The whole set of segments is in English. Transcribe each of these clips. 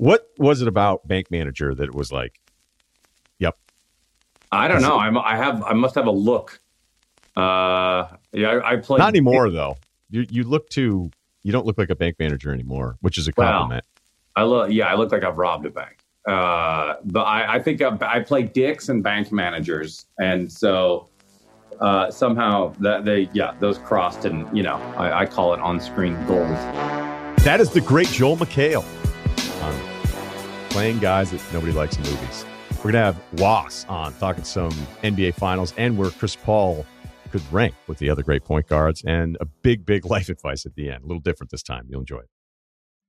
What was it about Bank Manager that it was like, yep? I don't know. I'm, I have. I must have a look. Uh, yeah, I, I play. Not anymore though. You you look too. You don't look like a bank manager anymore, which is a compliment. I look. Yeah, I look like I've robbed a bank. Uh, but I, I think I, I play dicks and bank managers, and so uh, somehow that they yeah those crossed, and you know I, I call it on screen gold. That is the great Joel McHale playing guys that nobody likes in movies. We're gonna have Was on talking some NBA Finals and where Chris Paul could rank with the other great point guards, and a big big life advice at the end. A little different this time. You'll enjoy it.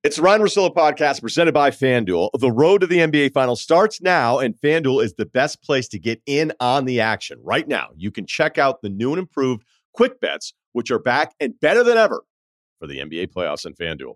It's the Ryen Russillo podcast presented by FanDuel. The road to the NBA Finals starts now, and FanDuel is the best place to get in on the action. Right now, you can check out the new and improved Quick Bets, which are back and better than ever for the NBA playoffs and FanDuel.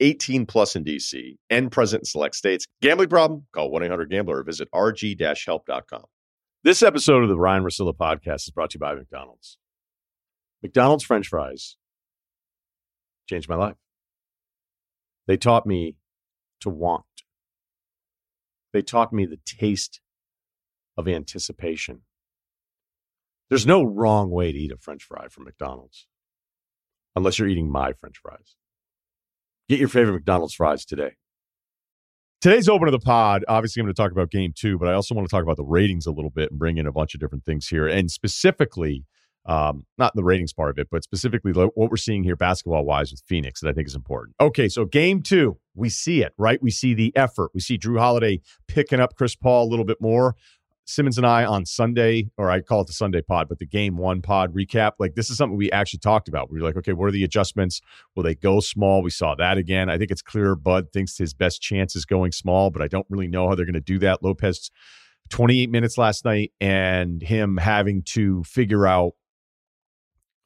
18 plus in DC and present in select states. Gambling problem? Call 1-800-GAMBLER or visit rg-help.com. This episode of the Ryen Russillo podcast is brought to you by McDonald's. McDonald's french fries changed my life. They taught me to want. They taught me the taste of anticipation. There's no wrong way to eat a french fry from McDonald's unless you're eating my french fries. Get your favorite McDonald's fries today. Today's open of the pod. Obviously, I'm going to talk about game two, but I also want to talk about the ratings a little bit and bring in a bunch of different things here. And specifically, um, not the ratings part of it, but specifically what we're seeing here basketball wise with Phoenix that I think is important. Okay, so game two, we see it, right? We see the effort. We see Jrue Holiday picking up Chris Paul a little bit more. Simmons and I on Sunday, or I call it the Sunday pod, but the game one pod recap, like this is something we actually talked about. We were like, okay, what are the adjustments? Will they go small? We saw that again. I think it's clear Bud thinks his best chance is going small, but I don't really know how they're going to do that. Lopez, 28 minutes last night, and him having to figure out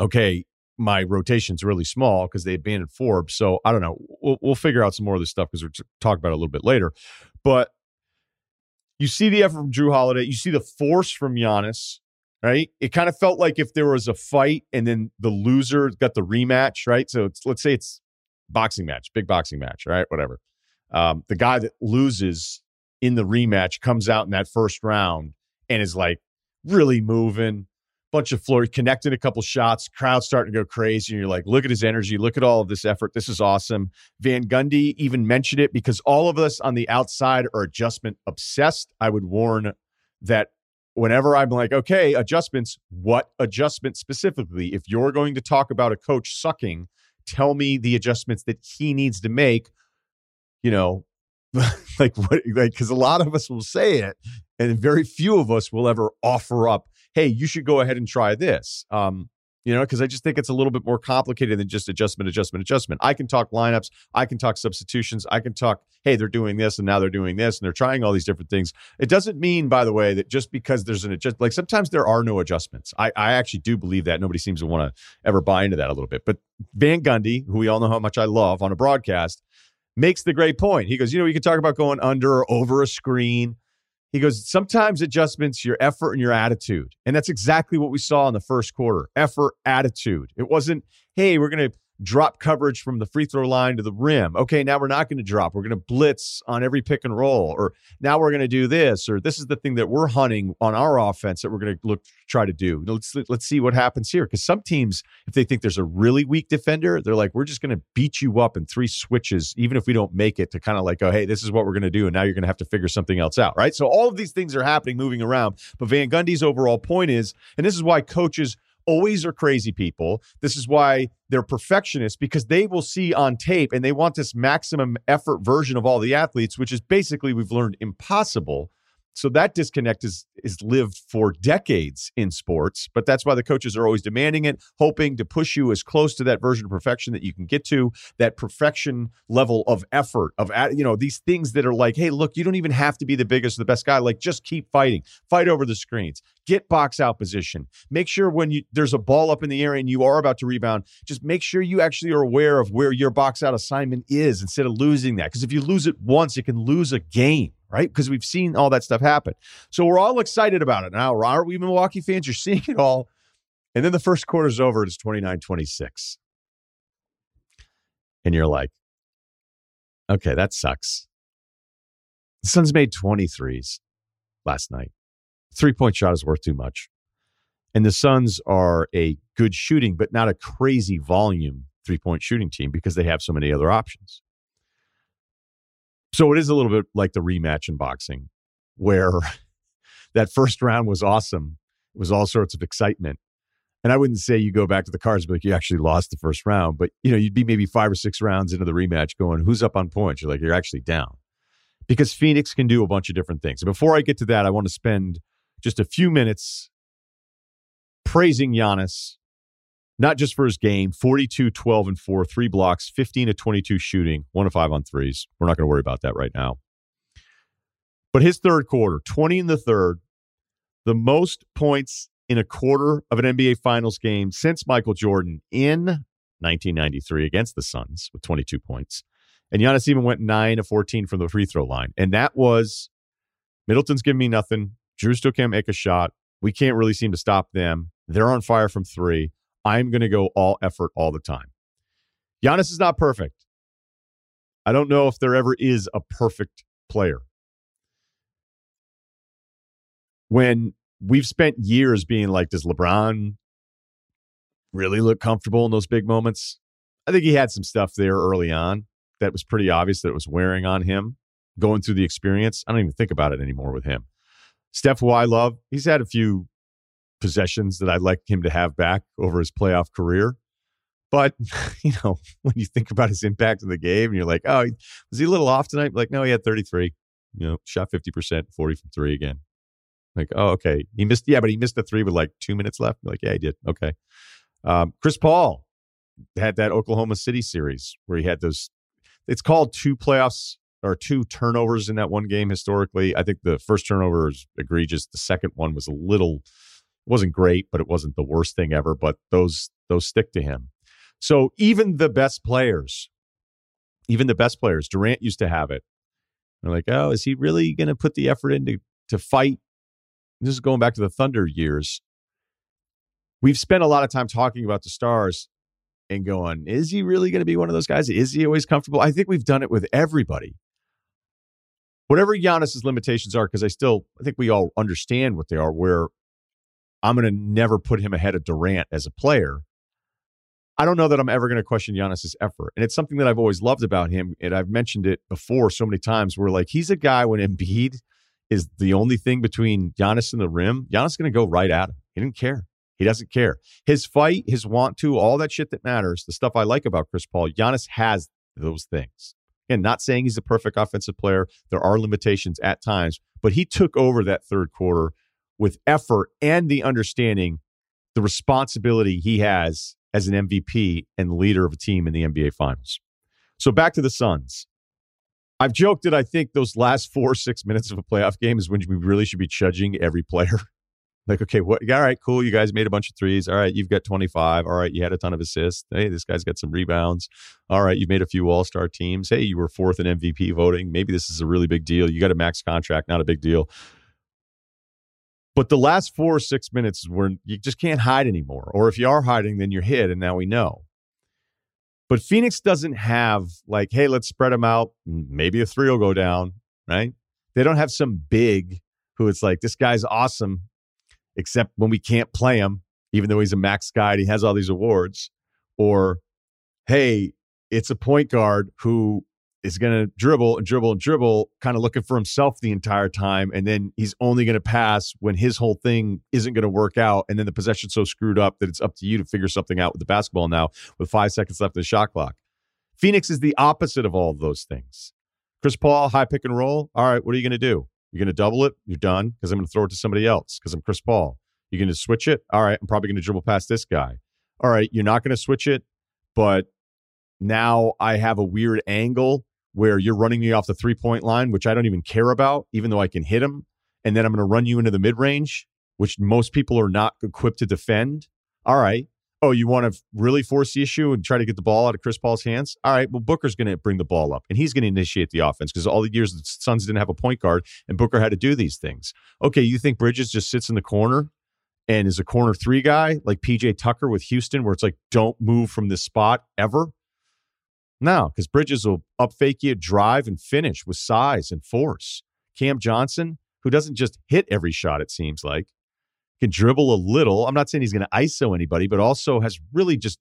okay, my rotation's really small because they abandoned Forbes. So I don't know. We'll, we'll figure out some more of this stuff because we're talk about it a little bit later. But you see the effort from Jrue Holiday. You see the force from Giannis, right? It kind of felt like if there was a fight and then the loser got the rematch, right? So let's say it's boxing match, big boxing match, right? Whatever. Um, the guy that loses in the rematch comes out in that first round and is like really moving, bunch of floor, connecting a couple shots, crowd starting to go crazy. And you're like, look at his energy, look at all of this effort. This is awesome. Van Gundy even mentioned it because all of us on the outside are adjustment obsessed. I would warn that whenever I'm like, okay, adjustments, what adjustment specifically? If you're going to talk about a coach sucking, tell me the adjustments that he needs to make. You know, like what like because a lot of us will say it and very few of us will ever offer up hey, you should go ahead and try this. Um, you know, because I just think it's a little bit more complicated than just adjustment, adjustment, adjustment. I can talk lineups, I can talk substitutions, I can talk, hey, they're doing this and now they're doing this and they're trying all these different things. It doesn't mean, by the way, that just because there's an adjust, like sometimes there are no adjustments. I, I actually do believe that. Nobody seems to want to ever buy into that a little bit. But Van Gundy, who we all know how much I love on a broadcast, makes the great point. He goes, you know, you can talk about going under or over a screen he goes, sometimes adjustments, your effort and your attitude. And that's exactly what we saw in the first quarter effort, attitude. It wasn't, hey, we're going to drop coverage from the free throw line to the rim. Okay, now we're not going to drop. We're going to blitz on every pick and roll. Or now we're going to do this. Or this is the thing that we're hunting on our offense that we're going to look try to do. Let's let's see what happens here. Because some teams, if they think there's a really weak defender, they're like, we're just going to beat you up in three switches, even if we don't make it. To kind of like, oh, hey, this is what we're going to do, and now you're going to have to figure something else out, right? So all of these things are happening, moving around. But Van Gundy's overall point is, and this is why coaches always are crazy people. This is why they're perfectionists because they will see on tape and they want this maximum effort version of all the athletes, which is basically we've learned impossible So that disconnect is is lived for decades in sports, but that's why the coaches are always demanding it, hoping to push you as close to that version of perfection that you can get to, that perfection level of effort of you know these things that are like, hey, look, you don't even have to be the biggest or the best guy. Like just keep fighting, fight over the screens, get box out position, make sure when you there's a ball up in the air and you are about to rebound, just make sure you actually are aware of where your box out assignment is instead of losing that. Because if you lose it once, it can lose a game right? Because we've seen all that stuff happen. So we're all excited about it. Now, aren't we Milwaukee fans? You're seeing it all. And then the first quarter's over, it's 29 26. And you're like, okay, that sucks. The Suns made 23s last night. Three point shot is worth too much. And the Suns are a good shooting, but not a crazy volume three point shooting team because they have so many other options. So it is a little bit like the rematch in boxing, where that first round was awesome. It was all sorts of excitement. And I wouldn't say you go back to the cards, but you actually lost the first round. But you know, you'd be maybe five or six rounds into the rematch going, who's up on points? You're like, you're actually down. Because Phoenix can do a bunch of different things. And before I get to that, I want to spend just a few minutes praising Giannis not just for his game 42, 12, and 4, three blocks, 15 to 22 shooting, one to five on threes. We're not going to worry about that right now. But his third quarter, 20 in the third, the most points in a quarter of an NBA Finals game since Michael Jordan in 1993 against the Suns with 22 points. And Giannis even went 9 of 14 from the free throw line. And that was Middleton's giving me nothing. Jrue still can't make a shot. We can't really seem to stop them. They're on fire from three. I'm going to go all effort all the time. Giannis is not perfect. I don't know if there ever is a perfect player. When we've spent years being like, does LeBron really look comfortable in those big moments? I think he had some stuff there early on that was pretty obvious that it was wearing on him going through the experience. I don't even think about it anymore with him. Steph, who I love, he's had a few possessions that I'd like him to have back over his playoff career. But, you know, when you think about his impact in the game and you're like, oh, was he a little off tonight? Like, no, he had 33, you know, shot 50%, 40 from three again. Like, oh, okay. He missed, yeah, but he missed the three with like two minutes left. Like, yeah, he did. Okay. Um, Chris Paul had that Oklahoma City series where he had those, it's called two playoffs or two turnovers in that one game historically. I think the first turnover is egregious. The second one was a little, wasn't great, but it wasn't the worst thing ever. But those those stick to him. So even the best players, even the best players, Durant used to have it. They're like, oh, is he really going to put the effort into to fight? This is going back to the Thunder years. We've spent a lot of time talking about the stars and going, is he really going to be one of those guys? Is he always comfortable? I think we've done it with everybody. Whatever Giannis's limitations are, because I still I think we all understand what they are, where I'm going to never put him ahead of Durant as a player. I don't know that I'm ever going to question Giannis's effort. And it's something that I've always loved about him. And I've mentioned it before so many times where like he's a guy when Embiid is the only thing between Giannis and the rim, Giannis is going to go right at him. He didn't care. He doesn't care. His fight, his want to, all that shit that matters, the stuff I like about Chris Paul, Giannis has those things. And not saying he's a perfect offensive player. There are limitations at times, but he took over that third quarter with effort and the understanding the responsibility he has as an MVP and leader of a team in the NBA Finals. So back to the Suns. I've joked that I think those last four six minutes of a playoff game is when we really should be judging every player. like, okay, what? All right, cool. You guys made a bunch of threes. All right, you've got 25. All right, you had a ton of assists. Hey, this guy's got some rebounds. All right, you've made a few All Star teams. Hey, you were fourth in MVP voting. Maybe this is a really big deal. You got a max contract, not a big deal. But the last four or six minutes where you just can't hide anymore. Or if you are hiding, then you're hit, and now we know. But Phoenix doesn't have like, hey, let's spread them out. Maybe a three will go down, right? They don't have some big who it's like, this guy's awesome, except when we can't play him, even though he's a max guy and he has all these awards. Or, hey, it's a point guard who is going to dribble and dribble and dribble, kind of looking for himself the entire time. And then he's only going to pass when his whole thing isn't going to work out. And then the possession's so screwed up that it's up to you to figure something out with the basketball now with five seconds left in the shot clock. Phoenix is the opposite of all of those things. Chris Paul, high pick and roll. All right, what are you going to do? You're going to double it? You're done because I'm going to throw it to somebody else because I'm Chris Paul. You're going to switch it? All right, I'm probably going to dribble past this guy. All right, you're not going to switch it, but now I have a weird angle where you're running me off the three point line, which I don't even care about, even though I can hit him. And then I'm going to run you into the mid range, which most people are not equipped to defend. All right. Oh, you want to really force the issue and try to get the ball out of Chris Paul's hands? All right. Well, Booker's going to bring the ball up and he's going to initiate the offense because all the years the Suns didn't have a point guard and Booker had to do these things. Okay. You think Bridges just sits in the corner and is a corner three guy like PJ Tucker with Houston, where it's like, don't move from this spot ever? No, because Bridges will up fake you, drive, and finish with size and force. Cam Johnson, who doesn't just hit every shot, it seems like, can dribble a little. I'm not saying he's going to ISO anybody, but also has really just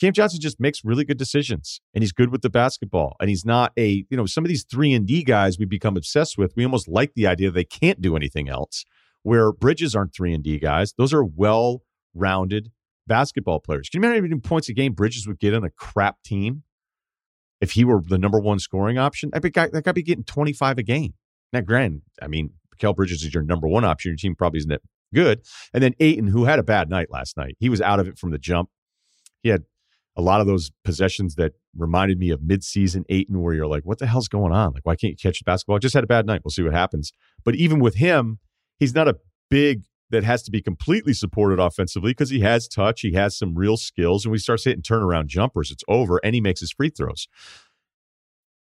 Cam Johnson just makes really good decisions and he's good with the basketball. And he's not a, you know, some of these 3 and D guys we become obsessed with, we almost like the idea they can't do anything else. Where Bridges aren't 3 and D guys. Those are well-rounded basketball players. Can you imagine how many points a game Bridges would get on a crap team? If he were the number one scoring option, that guy that guy be getting 25 a game. Now, granted, I mean, Mikal Bridges is your number one option. Your team probably isn't that good. And then Ayton, who had a bad night last night, he was out of it from the jump. He had a lot of those possessions that reminded me of midseason Ayton, where you're like, what the hell's going on? Like, why can't you catch the basketball? I just had a bad night. We'll see what happens. But even with him, he's not a big that has to be completely supported offensively because he has touch, he has some real skills, and we start hitting turnaround jumpers, it's over, and he makes his free throws.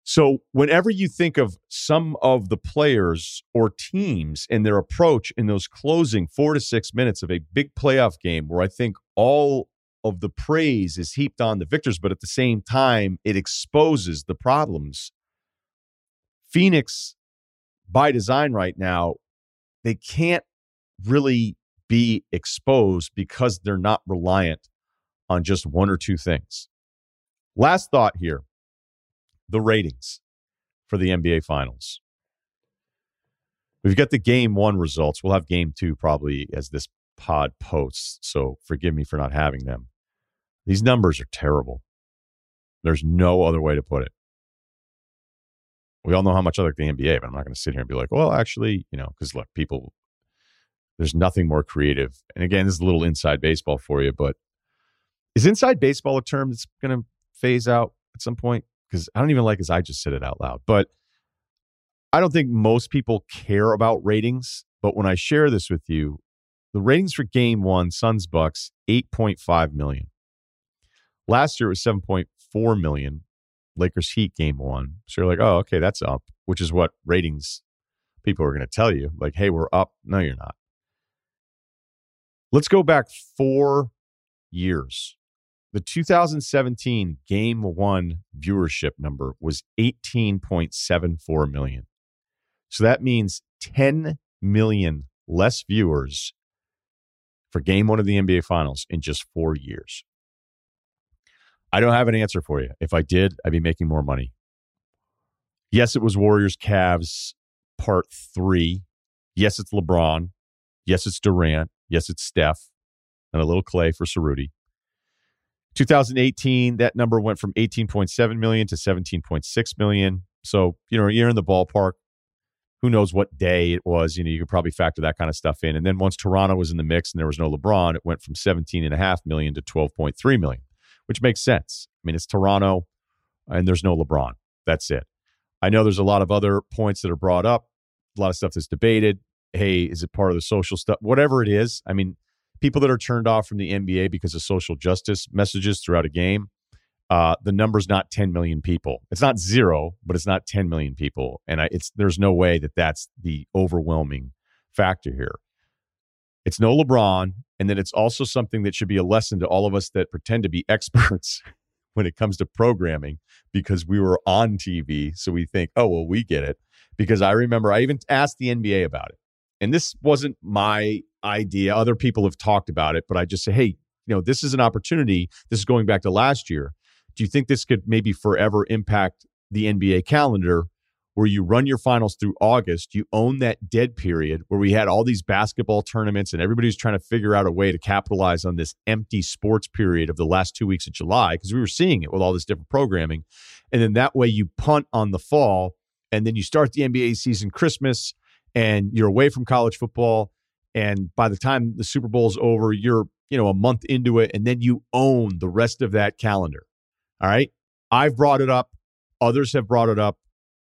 So, whenever you think of some of the players or teams and their approach in those closing four to six minutes of a big playoff game, where I think all of the praise is heaped on the victors, but at the same time, it exposes the problems. Phoenix, by design, right now, they can't really be exposed because they're not reliant on just one or two things. Last thought here the ratings for the NBA Finals. We've got the game one results. We'll have game two probably as this pod posts. So forgive me for not having them. These numbers are terrible. There's no other way to put it. We all know how much I like the NBA, but I'm not going to sit here and be like, well, actually, you know, because look, people, there's nothing more creative. And again, this is a little inside baseball for you, but is inside baseball a term that's going to phase out at some point? because I don't even like as I just said it out loud. But I don't think most people care about ratings. But when I share this with you, the ratings for game one, Suns Bucks, 8.5 million. Last year it was 7.4 million. Lakers Heat game one. So you're like, oh, okay, that's up, which is what ratings people are going to tell you. Like, hey, we're up. No, you're not. Let's go back four years. The 2017 game one viewership number was 18.74 million. So that means 10 million less viewers for game one of the NBA Finals in just four years. I don't have an answer for you. If I did, I'd be making more money. Yes, it was Warriors Cavs part three. Yes, it's LeBron. Yes, it's Durant. Yes, it's Steph. And a little Clay for Ceruti. 2018, that number went from 18.7 million to 17.6 million. So, you know, you're in the ballpark. Who knows what day it was? You know, you could probably factor that kind of stuff in. And then once Toronto was in the mix and there was no LeBron, it went from 17.5 million to 12.3 million, which makes sense. I mean, it's Toronto and there's no LeBron. That's it. I know there's a lot of other points that are brought up, a lot of stuff that's debated. Hey, is it part of the social stuff? Whatever it is. I mean, people that are turned off from the NBA because of social justice messages throughout a game, uh, the number's not 10 million people. It's not zero, but it's not 10 million people, and I, it's there's no way that that's the overwhelming factor here. It's no LeBron, and then it's also something that should be a lesson to all of us that pretend to be experts when it comes to programming because we were on TV, so we think, oh well, we get it. Because I remember I even asked the NBA about it, and this wasn't my idea. Other people have talked about it, but I just say, hey, you know, this is an opportunity. This is going back to last year. Do you think this could maybe forever impact the NBA calendar where you run your finals through August? You own that dead period where we had all these basketball tournaments and everybody's trying to figure out a way to capitalize on this empty sports period of the last two weeks of July because we were seeing it with all this different programming. And then that way you punt on the fall and then you start the NBA season Christmas and you're away from college football. And by the time the Super Bowl's over, you're, you know, a month into it, and then you own the rest of that calendar. All right. I've brought it up. Others have brought it up.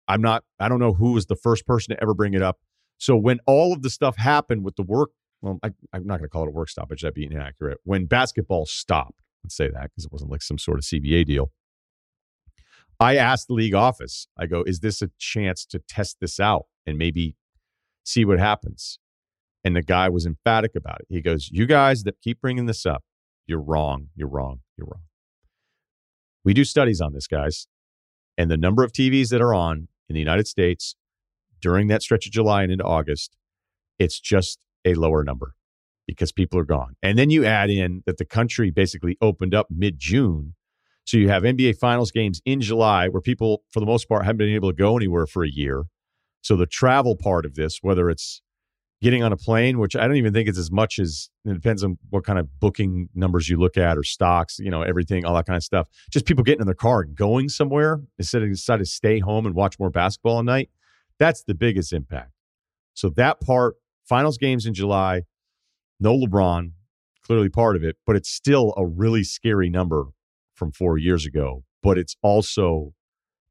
I'm not, I don't know who was the first person to ever bring it up. So when all of the stuff happened with the work, well, I, am not going to call it a work stoppage. That'd be inaccurate. When basketball stopped, let's say that because it wasn't like some sort of CBA deal. I asked the league office, I go, is this a chance to test this out and maybe see what happens? And the guy was emphatic about it. He goes, You guys that keep bringing this up, you're wrong. You're wrong. You're wrong. We do studies on this, guys. And the number of TVs that are on in the United States during that stretch of July and into August, it's just a lower number because people are gone. And then you add in that the country basically opened up mid June so you have NBA Finals games in July where people, for the most part, haven't been able to go anywhere for a year. So the travel part of this, whether it's getting on a plane, which I don't even think it's as much as it depends on what kind of booking numbers you look at or stocks, you know, everything, all that kind of stuff. Just people getting in their car and going somewhere instead of decide to stay home and watch more basketball at night. That's the biggest impact. So that part, finals games in July, no LeBron, clearly part of it, but it's still a really scary number from four years ago, but it's also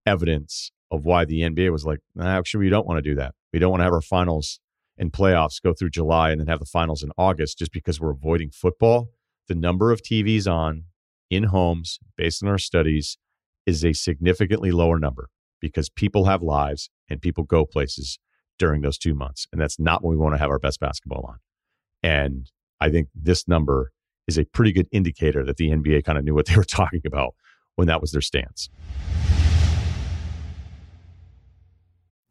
evidence of why the NBA was like, nah, actually, we don't want to do that. We don't want to have our finals and playoffs go through July and then have the finals in August just because we're avoiding football. The number of TVs on in homes, based on our studies, is a significantly lower number because people have lives and people go places during those two months. And that's not when we want to have our best basketball on. And I think this number is a pretty good indicator that the NBA kind of knew what they were talking about when that was their stance.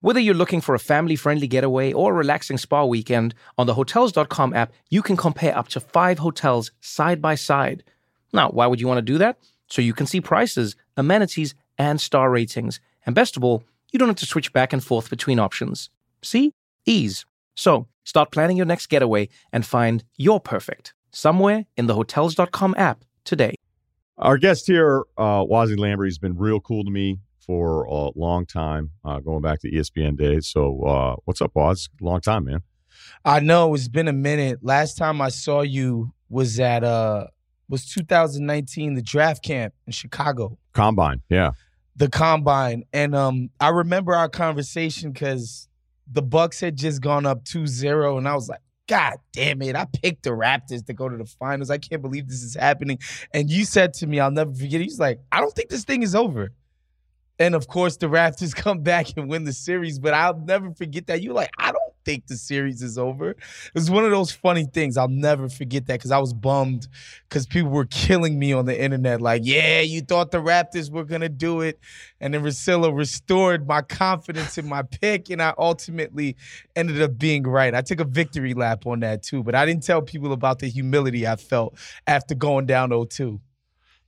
Whether you're looking for a family friendly getaway or a relaxing spa weekend, on the Hotels.com app, you can compare up to five hotels side by side. Now, why would you want to do that? So you can see prices, amenities, and star ratings. And best of all, you don't have to switch back and forth between options. See? Ease. So start planning your next getaway and find your perfect somewhere in the Hotels.com app today. Our guest here, uh, Wosny Lambre, has been real cool to me for a long time, uh, going back to ESPN days. So, uh, what's up, Waz? Long time, man. I know it's been a minute. Last time I saw you was at uh was 2019 the draft camp in Chicago. Combine, yeah. The combine, and um, I remember our conversation because the Bucks had just gone up 2-0 and I was like, God damn it. I picked the Raptors to go to the finals. I can't believe this is happening. And you said to me, I'll never forget. He's like, I don't think this thing is over. And of course, the Raptors come back and win the series, but I'll never forget that. You're like, I don't think the series is over. It was one of those funny things. I'll never forget that because I was bummed because people were killing me on the internet. Like, yeah, you thought the Raptors were going to do it. And then Russillo restored my confidence in my pick, and I ultimately ended up being right. I took a victory lap on that too, but I didn't tell people about the humility I felt after going down 0 2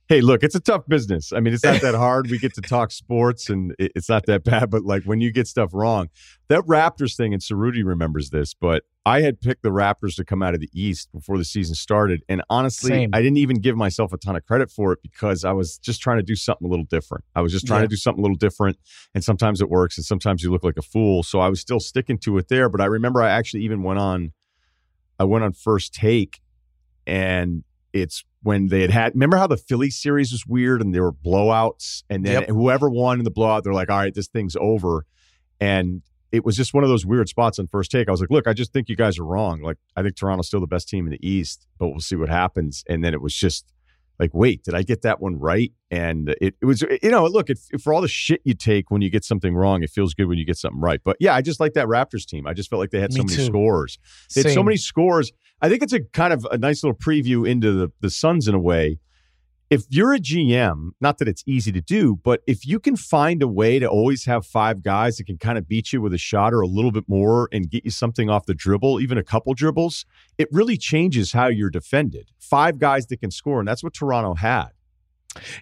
hey, look, it's a tough business. I mean, it's not that hard. We get to talk sports and it's not that bad, but like when you get stuff wrong, that Raptors thing, and Ceruti remembers this, but I had picked the Raptors to come out of the East before the season started. And honestly, Same. I didn't even give myself a ton of credit for it because I was just trying to do something a little different. I was just trying yeah. to do something a little different. And sometimes it works and sometimes you look like a fool. So I was still sticking to it there. But I remember I actually even went on, I went on first take and it's when they had had remember how the Philly series was weird and there were blowouts and then yep. whoever won in the blowout they're like all right this thing's over. And it was just one of those weird spots on first take. I was like look I just think you guys are wrong. Like I think Toronto's still the best team in the East but we'll see what happens. And then it was just like, wait, did I get that one right? And it, it was, you know, look, for all the shit you take when you get something wrong, it feels good when you get something right. But yeah, I just like that Raptors team. I just felt like they had Me so many too. scores. They had so many scores. I think it's a kind of a nice little preview into the, the Suns in a way. If you're a GM, not that it's easy to do, but if you can find a way to always have five guys that can kind of beat you with a shot or a little bit more and get you something off the dribble, even a couple dribbles, it really changes how you're defended. Five guys that can score, and that's what Toronto had.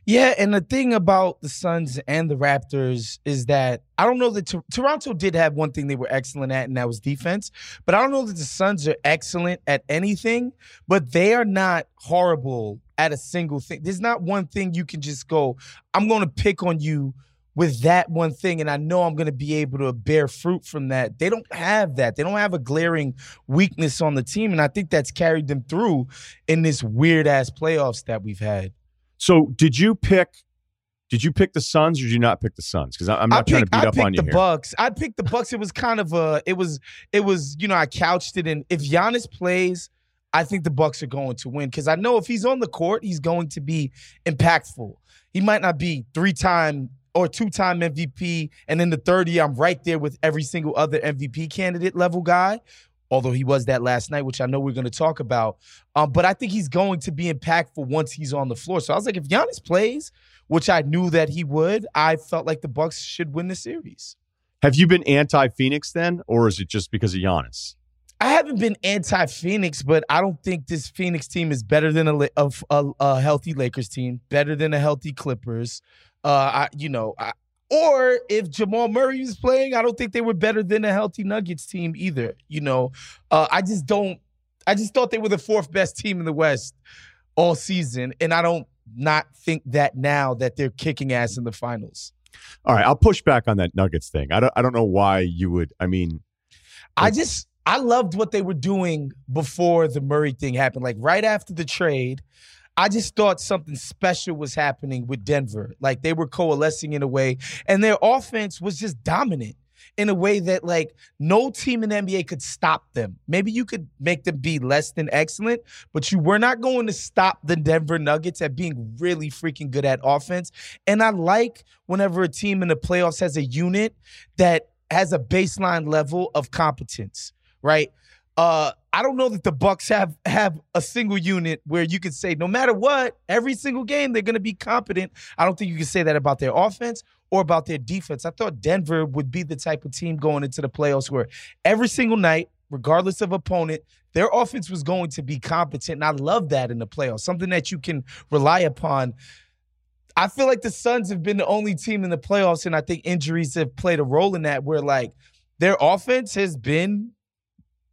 Yeah, and the thing about the Suns and the Raptors is that I don't know that T- Toronto did have one thing they were excellent at, and that was defense. But I don't know that the Suns are excellent at anything, but they are not horrible at a single thing. There's not one thing you can just go, I'm going to pick on you with that one thing, and I know I'm going to be able to bear fruit from that. They don't have that. They don't have a glaring weakness on the team, and I think that's carried them through in this weird ass playoffs that we've had. So, did you pick? Did you pick the Suns or did you not pick the Suns? Because I'm not I trying picked, to beat I up on you the here. Bucks. I picked the Bucks. It was kind of a. It was. It was. You know, I couched it in. If Giannis plays, I think the Bucks are going to win because I know if he's on the court, he's going to be impactful. He might not be three time or two time MVP, and in the third year, I'm right there with every single other MVP candidate level guy. Although he was that last night, which I know we're going to talk about. Um, but I think he's going to be impactful once he's on the floor. So I was like, if Giannis plays, which I knew that he would, I felt like the Bucks should win the series. Have you been anti Phoenix then, or is it just because of Giannis? I haven't been anti-Phoenix, but I don't think this Phoenix team is better than a a, a, a healthy Lakers team, better than a healthy Clippers. Uh, I, you know, I, or if Jamal Murray was playing, I don't think they were better than a healthy Nuggets team either. You know, uh, I just don't. I just thought they were the fourth best team in the West all season, and I don't not think that now that they're kicking ass in the finals. All right, I'll push back on that Nuggets thing. I don't. I don't know why you would. I mean, I just I loved what they were doing before the Murray thing happened. Like right after the trade, I just thought something special was happening with Denver. Like they were coalescing in a way, and their offense was just dominant in a way that like no team in the NBA could stop them. Maybe you could make them be less than excellent, but you were not going to stop the Denver Nuggets at being really freaking good at offense. And I like whenever a team in the playoffs has a unit that has a baseline level of competence, right? Uh, I don't know that the Bucks have have a single unit where you could say no matter what, every single game they're going to be competent. I don't think you can say that about their offense or about their defense. I thought Denver would be the type of team going into the playoffs where every single night, regardless of opponent, their offense was going to be competent. And I love that in the playoffs, something that you can rely upon. I feel like the Suns have been the only team in the playoffs, and I think injuries have played a role in that, where like their offense has been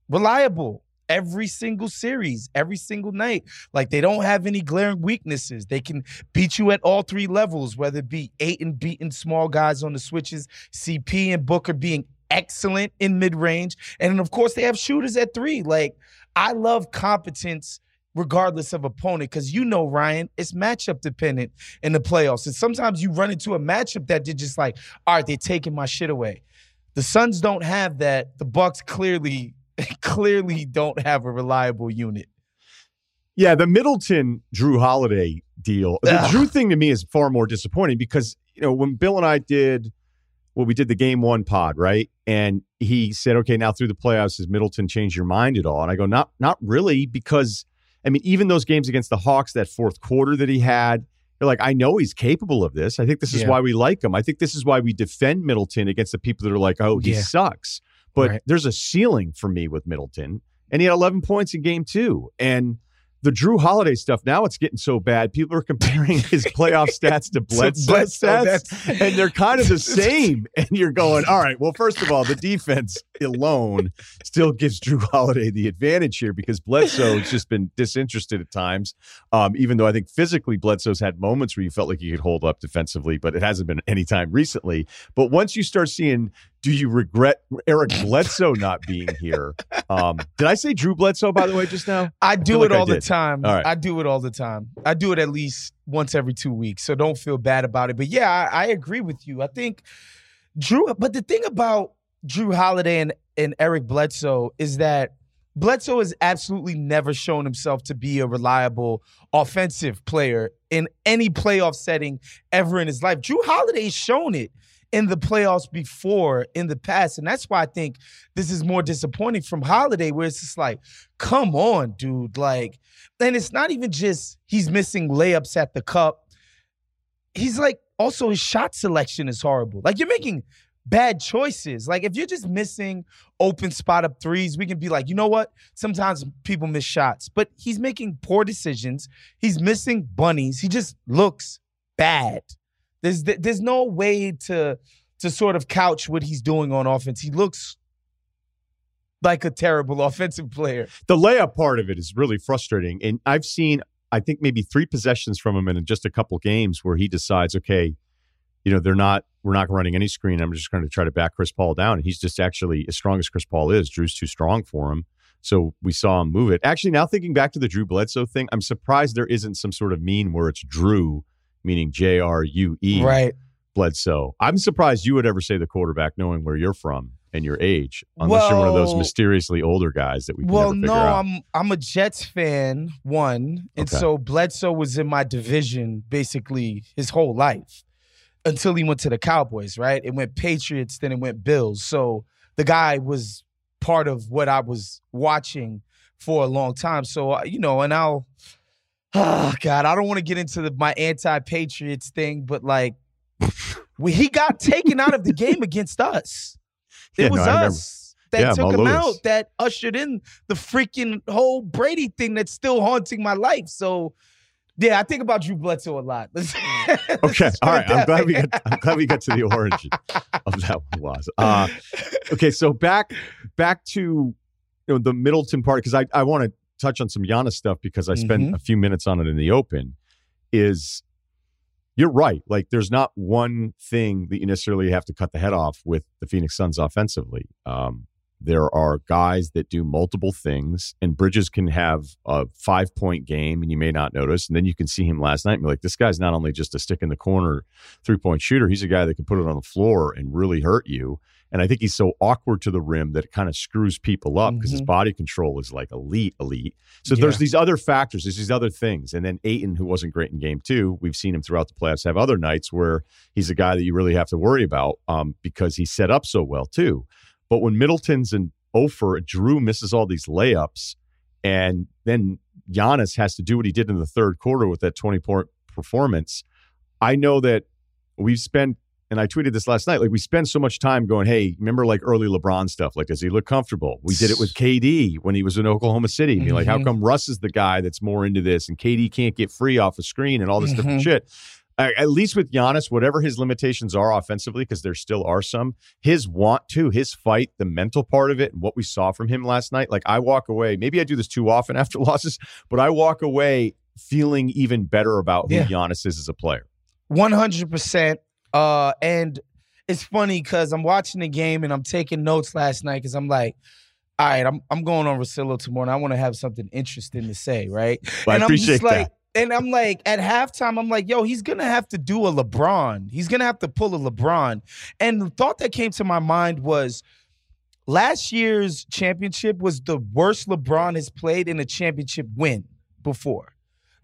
reliable every single series, every single night. Like they don't have any glaring weaknesses. They can beat you at all three levels, whether it be Ayton beating small guys on the switches, CP and Booker being excellent in mid range. And of course, they have shooters at three. Like I love competence regardless of opponent. Because you know, Ryen, it's matchup dependent in the playoffs. And sometimes you run into a matchup that they're just like, all right, they're taking my shit away. The Suns don't have that. The Bucks clearly, clearly don't have a reliable unit. Yeah, the Middleton Jrue Holiday deal. The Ugh. Jrue thing to me is far more disappointing because you know when Bill and I did well, we did the game one pod, right? And he said, "Okay, now through the playoffs, has Middleton changed your mind at all?" And I go, "Not, not really, because I mean, even those games against the Hawks, that fourth quarter that he had." You're like, I know he's capable of this. I think this is Yeah. why we like him. I think this is why we defend Middleton against the people that are like, oh, he Yeah. sucks. But Right. there's a ceiling for me with Middleton. And he had 11 points in game two. And the Jrue Holiday stuff, now it's getting so bad. People are comparing his playoff stats to Bledsoe Bledsoe, stats, and they're kind of the same. And you're going, all right, well, first of all, the defense alone still gives Jrue Holiday the advantage here because Bledsoe's just been disinterested at times. Um, even though I think physically Bledsoe's had moments where you felt like he could hold up defensively, but it hasn't been any time recently. But once you start seeing, do you regret Eric Bledsoe not being here? Um, did I say Drew Bledsoe, by the way, just now? I do it like I all the time. All right. I do it all the time. I do it at least once every two weeks. So don't feel bad about it. But yeah, I, I agree with you. I think Jrue, but the thing about Jrue Holiday and, and Eric Bledsoe is that Bledsoe has absolutely never shown himself to be a reliable offensive player in any playoff setting ever in his life. Drew Holiday's shown it in the playoffs before in the past. And that's why I think this is more disappointing from Holiday, where it's just like, come on, dude. Like, and it's not even just he's missing layups at the cup. He's like, also his shot selection is horrible. Like, you're making bad choices. Like if you're just missing open spot up threes, we can be like, you know what? Sometimes people miss shots, but he's making poor decisions. He's missing bunnies. He just looks bad. There's there's no way to to sort of couch what he's doing on offense. He looks like a terrible offensive player. The layup part of it is really frustrating, and I've seen I think maybe three possessions from him in just a couple games where he decides, okay, you know, they're not, we're not running any screen. I'm just going to try to back Chris Paul down. And he's just actually, as strong as Chris Paul is, Jrue's too strong for him. So we saw him move it. Actually, now thinking back to the Drew Bledsoe thing, I'm surprised there isn't some sort of mean where it's Jrue, meaning J R U E. Right. Bledsoe. I'm surprised you would ever say the quarterback knowing where you're from and your age, unless well, you're one of those mysteriously older guys that we well, no, out. I'm I'm a Jets fan, one, and okay. so Bledsoe was in my division basically his whole life until he went to the Cowboys, right? It went Patriots, then it went Bills. So the guy was part of what I was watching for a long time. So uh, you know, and I'll, oh God, I don't want to get into the, my anti-Patriots thing, but like, we, he got taken out of the game against us. It yeah, was no, us that yeah, took him out, that ushered in the freaking whole Brady thing that's still haunting my life. So yeah, I think about Jrue Bledsoe a lot. okay, all right. I'm glad we got. I'm glad we got to the origin of that one. Was uh, okay. So back back to you know the Middleton part because I I want to touch on some Giannis stuff because I spent mm-hmm. a few minutes on it in the open. Is you're right. Like there's not one thing that you necessarily have to cut the head off with the Phoenix Suns offensively. Um, there are guys that do multiple things, and Bridges can have a five point game, and you may not notice. And then you can see him last night and be like, this guy's not only just a stick in the corner three point shooter, he's a guy that can put it on the floor and really hurt you. And I think he's so awkward to the rim that it kind of screws people up because mm-hmm. his body control is like elite, elite. So yeah. there's these other factors, there's these other things. And then Ayton, who wasn't great in game two, we've seen him throughout the playoffs have other nights where he's a guy that you really have to worry about um, because he's set up so well too. But when Middleton's and Ofer, Jrue misses all these layups, and then Giannis has to do what he did in the third quarter with that 20 point performance. I know that we've spent, and I tweeted this last night, like we spend so much time going, hey, remember like early LeBron stuff? Like, does he look comfortable? We did it with KD when he was in Oklahoma City. Mm-hmm. Like, how mm-hmm. come Russ is the guy that's more into this and KD can't get free off a screen and all this mm-hmm. different shit? at least with Giannis, whatever his limitations are offensively, because there still are some, his want to, his fight, the mental part of it, and what we saw from him last night. Like I walk away, maybe I do this too often after losses, but I walk away feeling even better about who yeah. Giannis is as a player. 100%. Uh, and it's funny because I'm watching the game and I'm taking notes last night because I'm like, all right, I'm I'm going on Russillo tomorrow and I want to have something interesting to say, right? Well, and I appreciate I'm just like, that and I'm like, at halftime, I'm like, yo, he's gonna have to do a LeBron. He's gonna have to pull a LeBron. And the thought that came to my mind was last year's championship was the worst LeBron has played in a championship win before.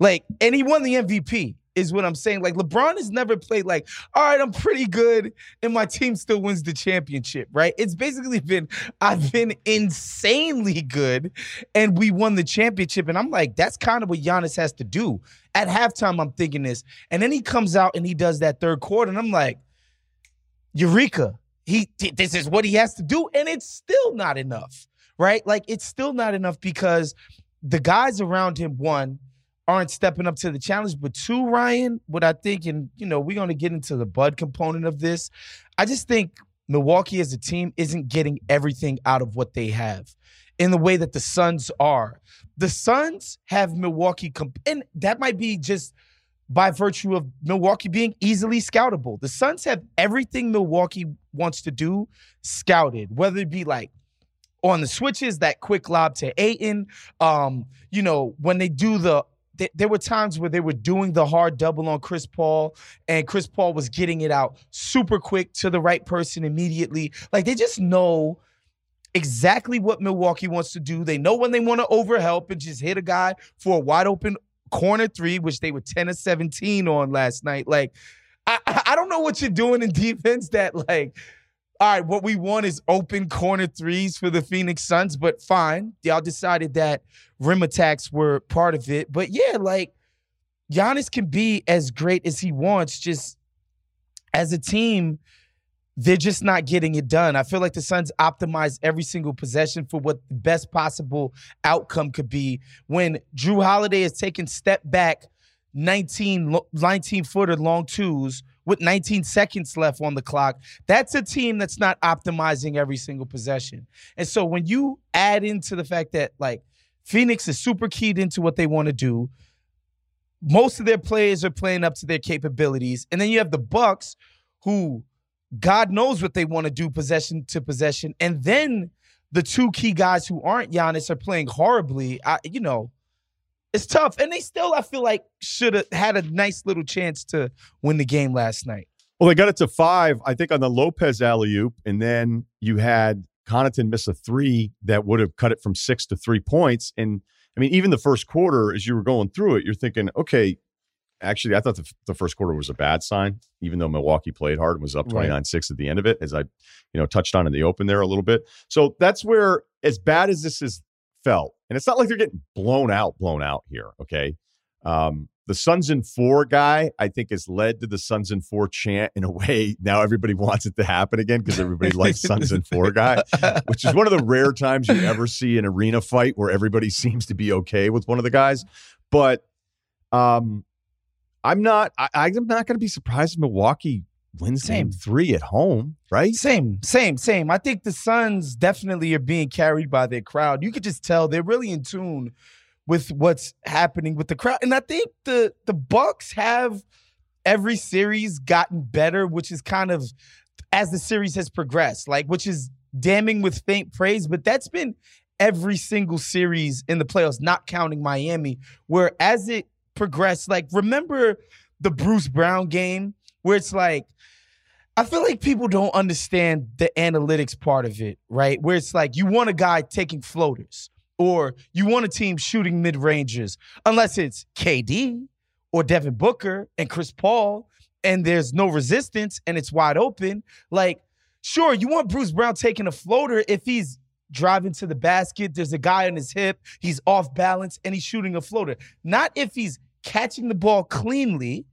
Like, and he won the MVP is what I'm saying. Like LeBron has never played like, all right, I'm pretty good, and my team still wins the championship, right? It's basically been I've been insanely good, and we won the championship. And I'm like, that's kind of what Giannis has to do. At halftime, I'm thinking this, and then he comes out and he does that third quarter, and I'm like, Eureka! He this is what he has to do, and it's still not enough, right? Like it's still not enough because the guys around him, one aren't stepping up to the challenge. But two, Ryen, what I think, and you know, we're gonna get into the Bud component of this. I just think Milwaukee as a team isn't getting everything out of what they have in the way that the Suns are. The Suns have Milwaukee, comp- and that might be just by virtue of Milwaukee being easily scoutable. The Suns have everything Milwaukee wants to do scouted, whether it be like on the switches, that quick lob to Ayton. Um, you know, when they do the th- there were times where they were doing the hard double on Chris Paul, and Chris Paul was getting it out super quick to the right person immediately. Like they just know exactly what Milwaukee wants to do. They know when they want to overhelp and just hit a guy for a wide open corner three, which they were 10 of 17 on last night. Like, I, I don't know what you're doing in defense that like all right, what we want is open corner threes for the Phoenix Suns, but fine. Y'all decided that rim attacks were part of it. But yeah, like Giannis can be as great as he wants, just as a team, they're just not getting it done. I feel like the Suns optimize every single possession for what the best possible outcome could be. When Jrue Holiday is taking step back 19, 19 footer long twos with 19 seconds left on the clock. That's a team that's not optimizing every single possession. And so when you add into the fact that like Phoenix is super keyed into what they want to do, most of their players are playing up to their capabilities, and then you have the Bucks who God knows what they want to do possession to possession, and then the two key guys who aren't Giannis are playing horribly. I, you know, it's tough. And they still, I feel like, should have had a nice little chance to win the game last night. Well, they got it to five, I think, on the Lopez alley oop. And then you had Connaughton miss a three that would have cut it from six to three points. And I mean, even the first quarter, as you were going through it, you're thinking, okay, actually, I thought the, the first quarter was a bad sign, even though Milwaukee played hard and was up 29 right. 6 at the end of it, as I, you know, touched on in the open there a little bit. So that's where, as bad as this is felt, and it's not like they're getting blown out, blown out here. Okay. Um, the Suns in four guy, I think, has led to the Suns in four chant in a way. Now everybody wants it to happen again because everybody likes Suns in four guy, which is one of the rare times you ever see an arena fight where everybody seems to be okay with one of the guys. But um, I'm not. I, I'm not going to be surprised if Milwaukee wins same. three at home, right? Same, same, same. I think the Suns definitely are being carried by their crowd. You could just tell they're really in tune with what's happening with the crowd. And I think the the Bucks have every series gotten better, which is kind of as the series has progressed, like which is damning with faint praise, but that's been every single series in the playoffs, not counting Miami, where as it progressed, like remember the Bruce Brown game where it's like I feel like people don't understand the analytics part of it, right? Where it's like you want a guy taking floaters or you want a team shooting mid ranges, unless it's KD or Devin Booker and Chris Paul and there's no resistance and it's wide open. Like, sure, you want Bruce Brown taking a floater if he's driving to the basket, there's a guy on his hip, he's off balance, and he's shooting a floater. Not if he's catching the ball cleanly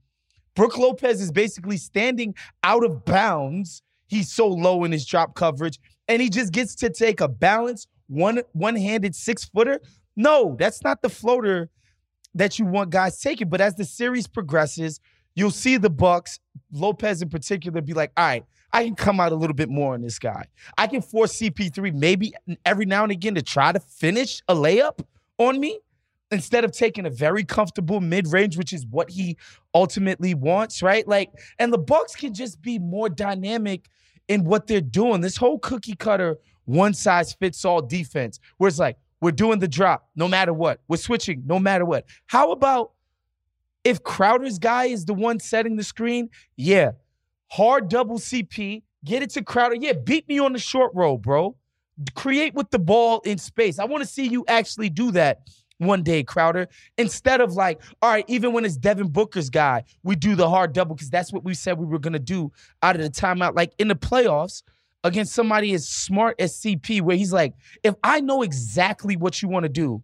Brook Lopez is basically standing out of bounds. He's so low in his drop coverage, and he just gets to take a balanced one one-handed six footer. No, that's not the floater that you want guys taking. But as the series progresses, you'll see the Bucks, Lopez in particular, be like, all right, I can come out a little bit more on this guy. I can force CP3 maybe every now and again to try to finish a layup on me instead of taking a very comfortable mid-range which is what he ultimately wants right? Like and the bucks can just be more dynamic in what they're doing. This whole cookie cutter one size fits all defense where it's like we're doing the drop no matter what. We're switching no matter what. How about if crowder's guy is the one setting the screen? Yeah. Hard double cp get it to crowder. Yeah beat me on the short roll bro. Create with the ball in space. I want to see you actually do that one day, Crowder. Instead of like, all right, even when it's Devin Booker's guy, we do the hard double because that's what we said we were gonna do out of the timeout. Like in the playoffs against somebody as smart as CP, where he's like, if I know exactly what you want to do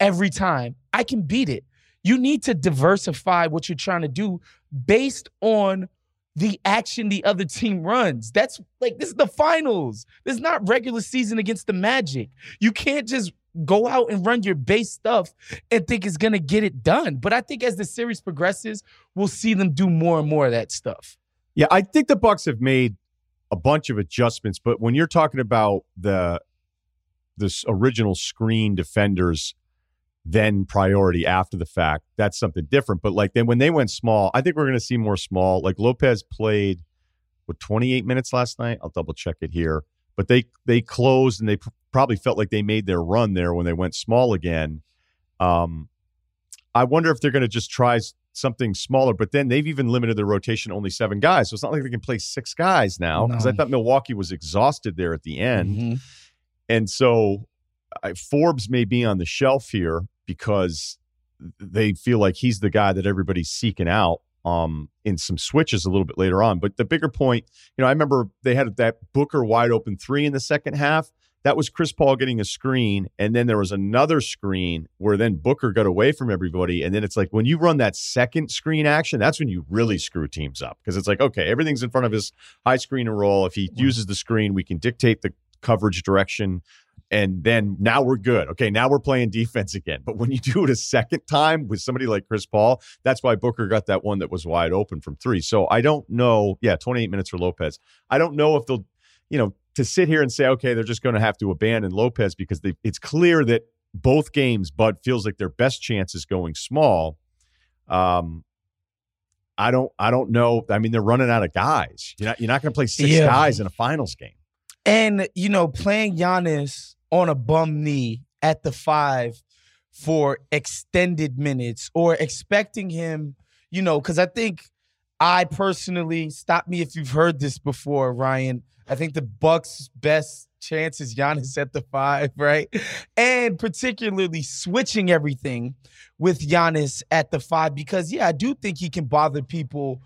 every time, I can beat it. You need to diversify what you're trying to do based on the action the other team runs. That's like this is the finals. This is not regular season against the Magic. You can't just go out and run your base stuff and think it's to get it done. But I think as the series progresses, we'll see them do more and more of that stuff. Yeah, I think the Bucks have made a bunch of adjustments, but when you're talking about the this original screen defenders then priority after the fact, that's something different. But like then when they went small, I think we're to see more small. Like Lopez played with 28 minutes last night. I'll double check it here but they they closed and they probably felt like they made their run there when they went small again. Um, I wonder if they're going to just try something smaller, but then they've even limited their rotation only seven guys, so it's not like they can play six guys now because no. I thought Milwaukee was exhausted there at the end, mm-hmm. and so I, Forbes may be on the shelf here because they feel like he's the guy that everybody's seeking out um, in some switches a little bit later on. But the bigger point, you know, I remember they had that Booker wide open three in the second half. That was Chris Paul getting a screen, and then there was another screen where then Booker got away from everybody. And then it's like when you run that second screen action, that's when you really screw teams up because it's like, okay, everything's in front of his high screen and roll. If he uses the screen, we can dictate the coverage direction and then now we're good. Okay, now we're playing defense again. But when you do it a second time with somebody like Chris Paul, that's why Booker got that one that was wide open from three. So I don't know. Yeah, 28 minutes for Lopez. I don't know if they'll, you know, to sit here and say, okay, they're just going to have to abandon Lopez because they, it's clear that both games, Bud feels like their best chance is going small. Um, I don't, I don't know. I mean, they're running out of guys. You're not, you're not going to play six Yeah. guys in a finals game. And you know, playing Giannis on a bum knee at the five for extended minutes or expecting him, you know, because I think I personally stop me if you've heard this before, Ryen. I think the Bucks' best chance is Giannis at the five, right? And particularly switching everything with Giannis at the five, because yeah, I do think he can bother people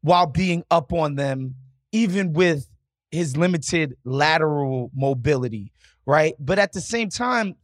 while being up on them, even with his limited lateral mobility, right? But at the same time,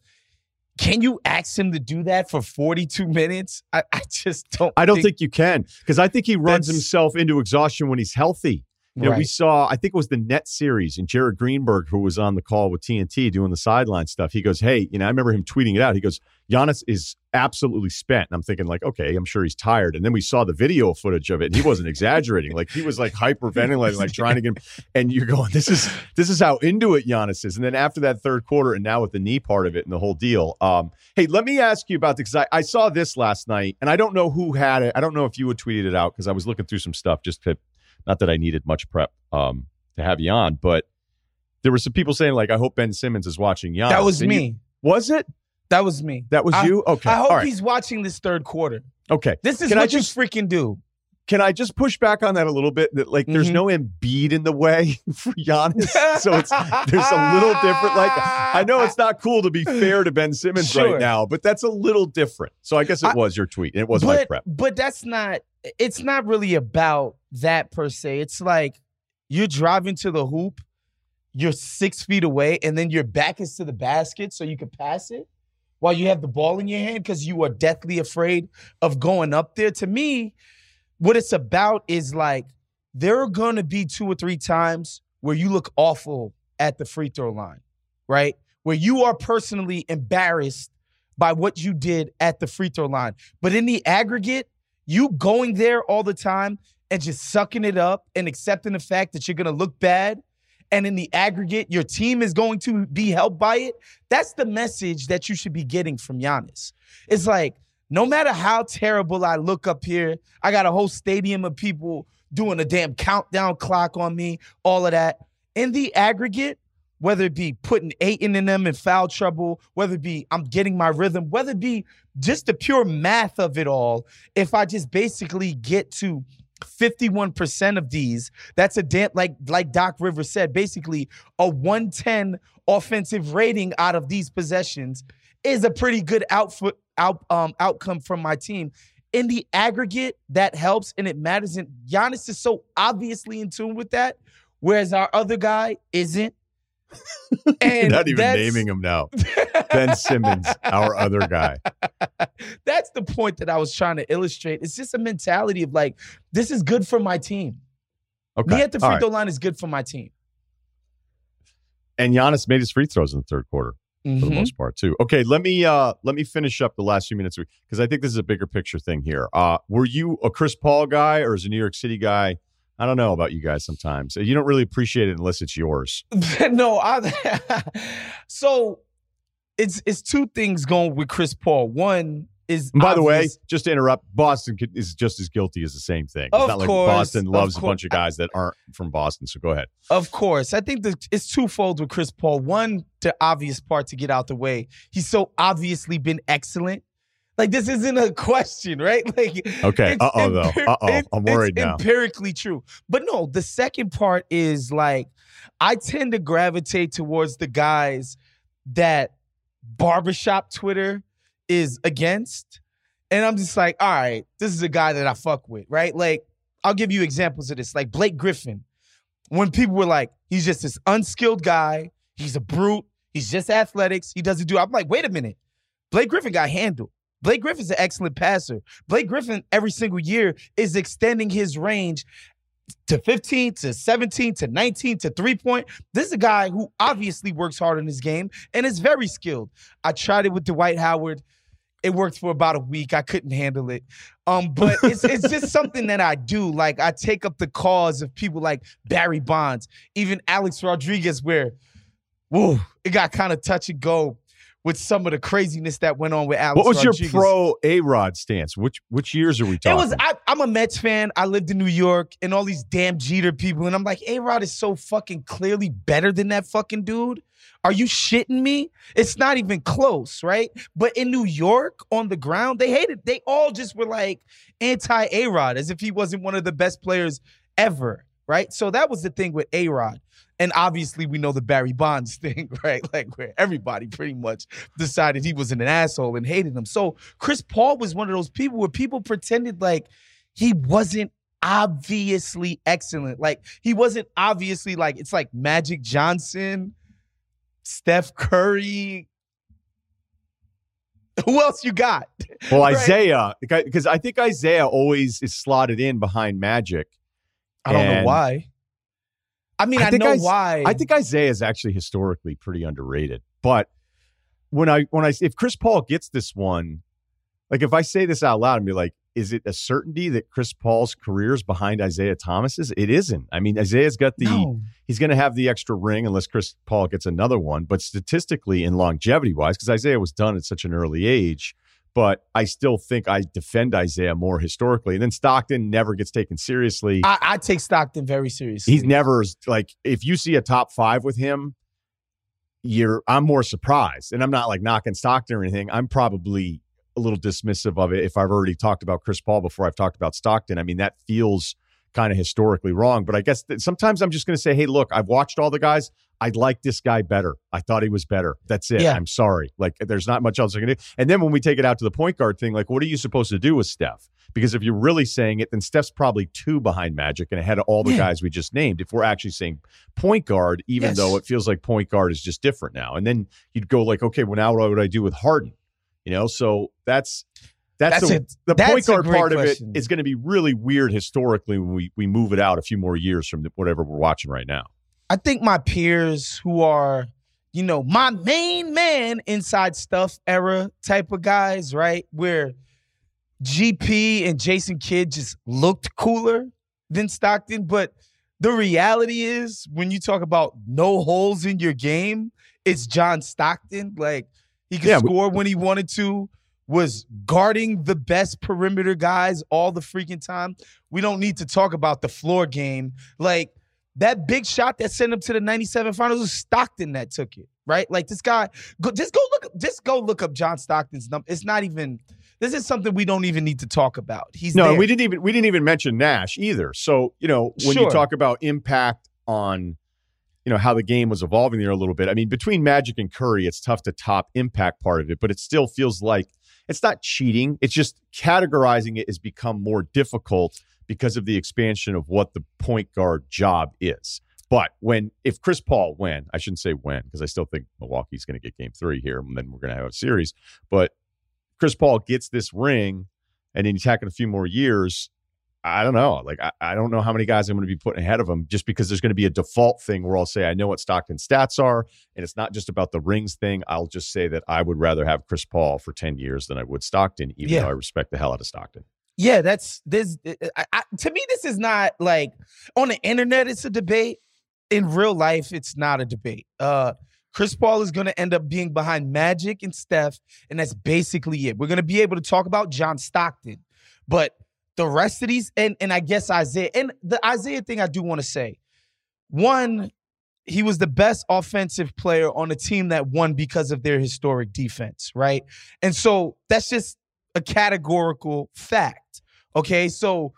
can you ask him to do that for 42 minutes? I, I just don't I don't think, you can because I think he runs himself into exhaustion when he's healthy. You know, we saw, I think it was the net series, and Jared Greenberg, who was on the call with TNT doing the sideline stuff, he goes, Hey, you know, I remember him tweeting it out. He goes, Giannis is absolutely spent. And I'm thinking, like, okay, I'm sure he's tired. And then we saw the video footage of it, and he wasn't exaggerating. Like he was like hyperventilating, like trying to get him. And you're going, This is this is how into it Giannis is. And then after that third quarter, and now with the knee part of it and the whole deal. Um, hey, let me ask you about this because I, I saw this last night, and I don't know who had it. I don't know if you had tweeted it out because I was looking through some stuff just to not that I needed much prep um, to have you on, but there were some people saying like, "I hope Ben Simmons is watching Giannis." that was And you- me. was it? that was me. That was I- you? Okay. I hope right. he's watching this third quarter. Okay. This is Can what just- you freaking do. Can I just push back on that a little bit? That like, there's Mhm. no Embiid in the way for Giannis, so it's there's a little different. Like, I know it's not cool to be fair to Ben Simmons Sure. right now, but that's a little different. So I guess it I- was your tweet. and It was my but, prep. But that's not. It's not really about that per se. It's like you're driving to the hoop, you're six feet away, and then your back is to the basket so you can pass it while you have the ball in your hand because you are deathly afraid of going up there. To me, what it's about is like there are going to be two or three times where you look awful at the free throw line, right? Where you are personally embarrassed by what you did at the free throw line. But in the aggregate, you going there all the time and just sucking it up and accepting the fact that you're going to look bad and in the aggregate your team is going to be helped by it. That's the message that you should be getting from Giannis. It's like no matter how terrible I look up here, I got a whole stadium of people doing a damn countdown clock on me, all of that. In the aggregate, whether it be putting Ayton in them in foul trouble, whether it be I'm getting my rhythm, whether it be just the pure math of it all, if I just basically get to 51% of these, that's a damn like like Doc Rivers said, basically a 110 offensive rating out of these possessions is a pretty good outfit out um outcome from my team. In the aggregate, that helps and it matters. And Giannis is so obviously in tune with that, whereas our other guy isn't. And Not even naming him now. Ben Simmons, our other guy. That's the point that I was trying to illustrate. It's just a mentality of like, this is good for my team. Okay. Me at the All free right. throw line is good for my team. And Giannis made his free throws in the third quarter. For the most part too. Okay, let me uh let me finish up the last few minutes because I think this is a bigger picture thing here. Uh were you a Chris Paul guy or is a New York City guy? I don't know about you guys sometimes. You don't really appreciate it unless it's yours. no, I so it's it's two things going with Chris Paul. One is And by the way, just to interrupt, Boston is just as guilty as the same thing. It's Of not like course, Boston of loves a bunch of guys that aren't from Boston. So go ahead. Of course. I think that it's twofold with Chris Paul. One, the obvious part to get out the way. He's so obviously been excellent. Like this isn't a question, right? Like Okay. Uh-oh, though. Uh-oh. I'm worried it's now. Empirically true. But no, the second part is like I tend to gravitate towards the guys that barbershop Twitter is against. And I'm just like, all right, this is a guy that I fuck with, right? Like, I'll give you examples of this. Like Blake Griffin, when people were like, he's just this unskilled guy, he's a brute, he's just athletics, he doesn't do. I'm like, wait a minute. Blake Griffin got handled. Blake Griffin's an excellent passer. Blake Griffin, every single year, is extending his range to 15 to 17 to 19 to three point. This is a guy who obviously works hard in his game and is very skilled. I tried it with Dwight Howard. It worked for about a week. I couldn't handle it. Um, but it's it's just something that I do. Like I take up the cause of people like Barry Bonds, even Alex Rodriguez, where whoa, it got kind of touch and go with some of the craziness that went on with Alex. What was Rodriguez. your pro A Rod stance? Which which years are we talking? It was. I, I'm a Mets fan. I lived in New York, and all these damn Jeter people, and I'm like, A Rod is so fucking clearly better than that fucking dude. Are you shitting me? It's not even close, right? But in New York, on the ground, they hated. They all just were like anti A Rod, as if he wasn't one of the best players ever, right? So that was the thing with A Rod. And obviously, we know the Barry Bonds thing, right? Like, where everybody pretty much decided he was an asshole and hated him. So, Chris Paul was one of those people where people pretended like he wasn't obviously excellent. Like, he wasn't obviously like, it's like Magic Johnson, Steph Curry. Who else you got? well, right. Isaiah, because I think Isaiah always is slotted in behind Magic. I don't know why. I mean, I, think know Is- why. I think Isaiah is actually historically pretty underrated. But when I when I if Chris Paul gets this one, like if I say this out loud and be like, is it a certainty that Chris Paul's career is behind Isaiah Thomas's? It isn't. I mean, Isaiah's got the no. he's going to have the extra ring unless Chris Paul gets another one. But statistically and longevity wise, because Isaiah was done at such an early age, but I still think I defend Isaiah more historically. And then Stockton never gets taken seriously. I, I take Stockton very seriously. He's never like if you see a top five with him, you're I'm more surprised. And I'm not like knocking Stockton or anything. I'm probably a little dismissive of it if I've already talked about Chris Paul before I've talked about Stockton. I mean, that feels kind of historically wrong. But I guess that sometimes I'm just going to say, hey, look, I've watched all the guys. I like this guy better. I thought he was better. That's it. Yeah. I'm sorry. Like, there's not much else I can do. And then when we take it out to the point guard thing, like, what are you supposed to do with Steph? Because if you're really saying it, then Steph's probably two behind Magic and ahead of all the Yeah. guys we just named. If we're actually saying point guard, even Yes. though it feels like point guard is just different now. And then you'd go like, okay, well, now what would I do with Harden? You know, so that's that's, That's the, a- the point guard part question. of it is going to be really weird historically when we we move it out a few more years from the, whatever we're watching right now. I think my peers who are, you know, my main man inside stuff era type of guys, right? Where GP and Jason Kidd just looked cooler than Stockton. But the reality is, when you talk about no holes in your game, it's John Stockton. Like he could Yeah, score when he wanted to, was guarding the best perimeter guys all the freaking time. We don't need to talk about the floor game. Like that big shot that sent him to the 97 finals was Stockton that took it, right? Like this guy, go, just go look, just go look up John Stockton's number. It's not even, this is something we don't even need to talk about. He's No, there. we didn't even we didn't even mention Nash either. So you know when you talk about impact on you know how the game was evolving there a little bit. I mean, between Magic and Curry, it's tough to top impact part of it, but it still feels like it's not cheating. It's just categorizing it has become more difficult because of the expansion of what the point guard job is. But when if Chris Paul when I shouldn't say when because I still think Milwaukee's going to get Game Three here, and then we're going to have a series. But Chris Paul gets this ring, and then he's tacking a few more years. I don't know. Like I, I don't know how many guys I'm going to be putting ahead of him just because there's going to be a default thing where I'll say I know what Stockton's stats are, and it's not just about the rings thing. I'll just say that I would rather have Chris Paul for ten years than I would Stockton, even Yeah. though I respect the hell out of Stockton. Yeah, that's this. I, I, to me, this is not like on the internet. It's a debate. In real life, it's not a debate. Uh, Chris Paul is going to end up being behind Magic and Steph, and that's basically it. We're going to be able to talk about John Stockton, but the rest of these, and and I guess Isaiah, and the Isaiah thing, I do want to say, one, he was the best offensive player on a team that won because of their historic defense, right? And so that's just a categorical fact. Okay, so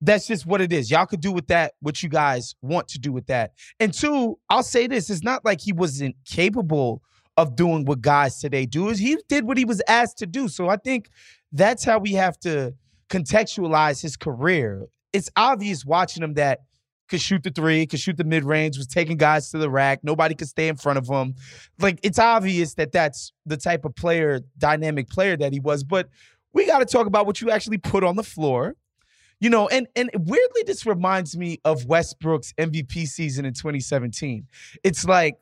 that's just what it is. Y'all could do with that what you guys want to do with that. And two, I'll say this: it's not like he wasn't capable of doing what guys today do. Is he did what he was asked to do. So I think that's how we have to contextualize his career. It's obvious watching him that could shoot the three, could shoot the mid range, was taking guys to the rack. Nobody could stay in front of him. Like it's obvious that that's the type of player, dynamic player that he was. But we got to talk about what you actually put on the floor. You know, and and weirdly, this reminds me of Westbrook's MVP season in 2017. It's like,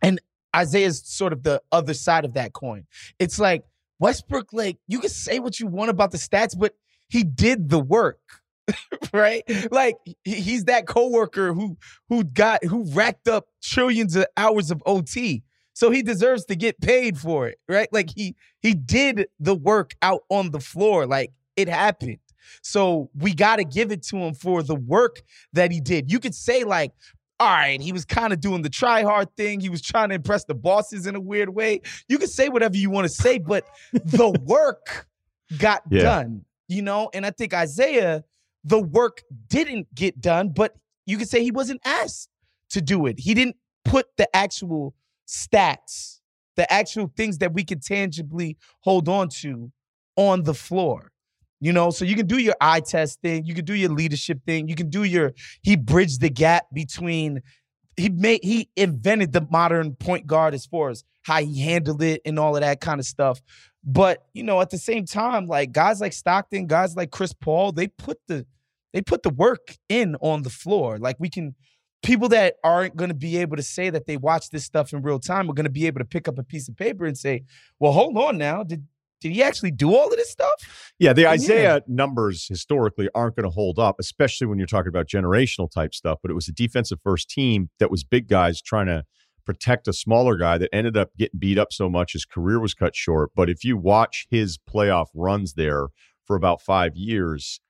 and Isaiah's sort of the other side of that coin. It's like Westbrook, like you can say what you want about the stats, but he did the work. right? Like he's that coworker who who got who racked up trillions of hours of OT. So he deserves to get paid for it, right? Like he he did the work out on the floor. Like it happened. So we got to give it to him for the work that he did. You could say like, all right, he was kind of doing the try hard thing. He was trying to impress the bosses in a weird way. You can say whatever you want to say, but the work got yeah. done, you know? And I think Isaiah the work didn't get done, but you could say he wasn't asked to do it. He didn't put the actual stats, the actual things that we could tangibly hold on to on the floor. You know, so you can do your eye test thing, you can do your leadership thing, you can do your he bridged the gap between he made he invented the modern point guard as far as how he handled it and all of that kind of stuff. But, you know, at the same time, like guys like Stockton, guys like Chris Paul, they put the they put the work in on the floor. Like we can people that aren't going to be able to say that they watch this stuff in real time are going to be able to pick up a piece of paper and say, "Well, hold on now. Did did he actually do all of this stuff?" Yeah, the Isaiah yeah. numbers historically aren't going to hold up, especially when you're talking about generational type stuff, but it was a defensive first team that was big guys trying to protect a smaller guy that ended up getting beat up so much his career was cut short. But if you watch his playoff runs there for about 5 years,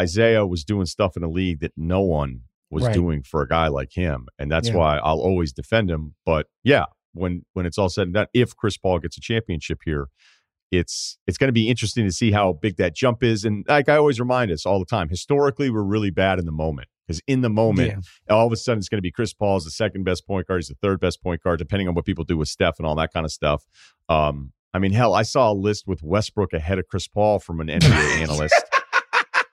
Isaiah was doing stuff in a league that no one was right. doing for a guy like him, and that's yeah. why I'll always defend him. But yeah, when when it's all said and done, if Chris Paul gets a championship here, it's it's going to be interesting to see how big that jump is. And like I always remind us all the time, historically we're really bad in the moment because in the moment, yeah. all of a sudden it's going to be Chris Paul's the second best point guard, he's the third best point guard, depending on what people do with Steph and all that kind of stuff. Um, I mean, hell, I saw a list with Westbrook ahead of Chris Paul from an NBA analyst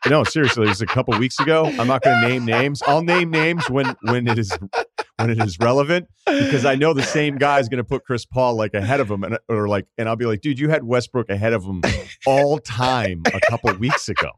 no, seriously, it was a couple weeks ago. I'm not going to name names. I'll name names when when it is when it is relevant because I know the same guy is going to put Chris Paul like ahead of him, and or like, and I'll be like, dude, you had Westbrook ahead of him all time a couple weeks ago.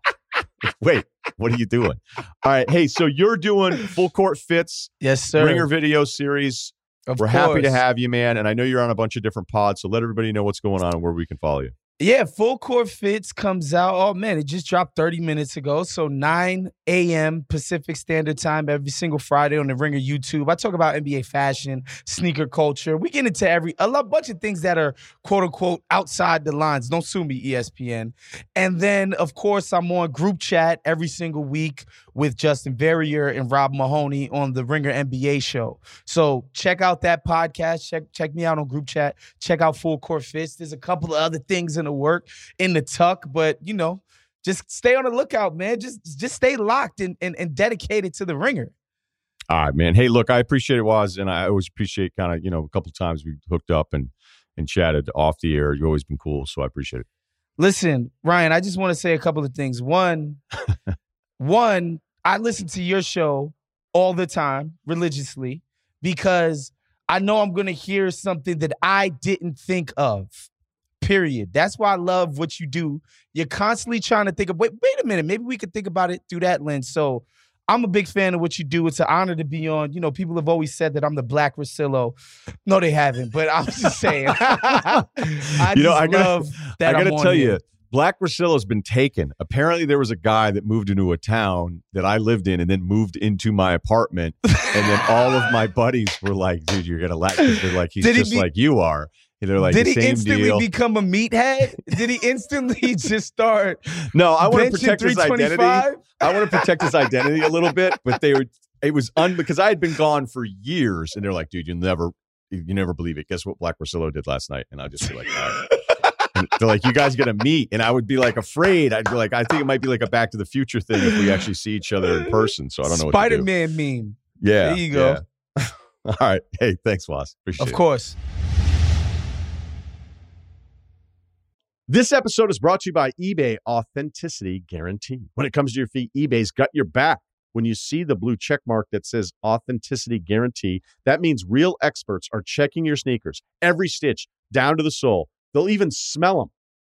Wait, what are you doing? All right, hey, so you're doing full court fits, yes, sir. Ringer video series. Of We're course. happy to have you, man. And I know you're on a bunch of different pods, so let everybody know what's going on and where we can follow you. Yeah, Full Court Fits comes out. Oh man, it just dropped 30 minutes ago. So 9 a.m. Pacific Standard Time every single Friday on the Ringer YouTube. I talk about NBA fashion, sneaker culture. We get into every a lot, bunch of things that are quote unquote outside the lines. Don't sue me, ESPN. And then of course I'm on group chat every single week with Justin Verrier and Rob Mahoney on the Ringer NBA show. So check out that podcast. Check check me out on group chat. Check out Full Court Fits. There's a couple of other things in the work in the tuck, but you know, just stay on the lookout, man. Just just stay locked and and, and dedicated to the ringer. All right, man. Hey, look, I appreciate it, Wos, and I always appreciate kind of you know a couple times we hooked up and and chatted off the air. You've always been cool, so I appreciate it. Listen, Ryen, I just want to say a couple of things. One, one, I listen to your show all the time religiously because I know I'm going to hear something that I didn't think of period. That's why I love what you do. You're constantly trying to think of, wait, wait a minute, maybe we could think about it through that lens. So I'm a big fan of what you do. It's an honor to be on. You know, people have always said that I'm the Black Russillo. No, they haven't, but I'm just saying. I you know, I gotta, love that. I got to tell you, Black Russillo's been taken. Apparently, there was a guy that moved into a town that I lived in and then moved into my apartment. and then all of my buddies were like, dude, you're going to laugh. They're like, he's Did just he be- like you are. They're like, did he instantly deal. become a meathead? did he instantly just start? No, I want to protect his identity. I want to protect his identity a little bit, but they were. It was un because I had been gone for years, and they're like, dude, you never, you never believe it. Guess what Black Russillo did last night? And I'd just be like, all right. And they're like, you guys gonna meet, and I would be like afraid. I'd be like, I think it might be like a Back to the Future thing if we actually see each other in person. So I don't know. What Spider Man meme. Yeah, there you go. Yeah. All right. Hey, thanks, Wos. Appreciate of it. Of course. This episode is brought to you by eBay Authenticity Guarantee. When it comes to your feet, eBay's got your back. When you see the blue check mark that says Authenticity Guarantee, that means real experts are checking your sneakers, every stitch down to the sole. They'll even smell them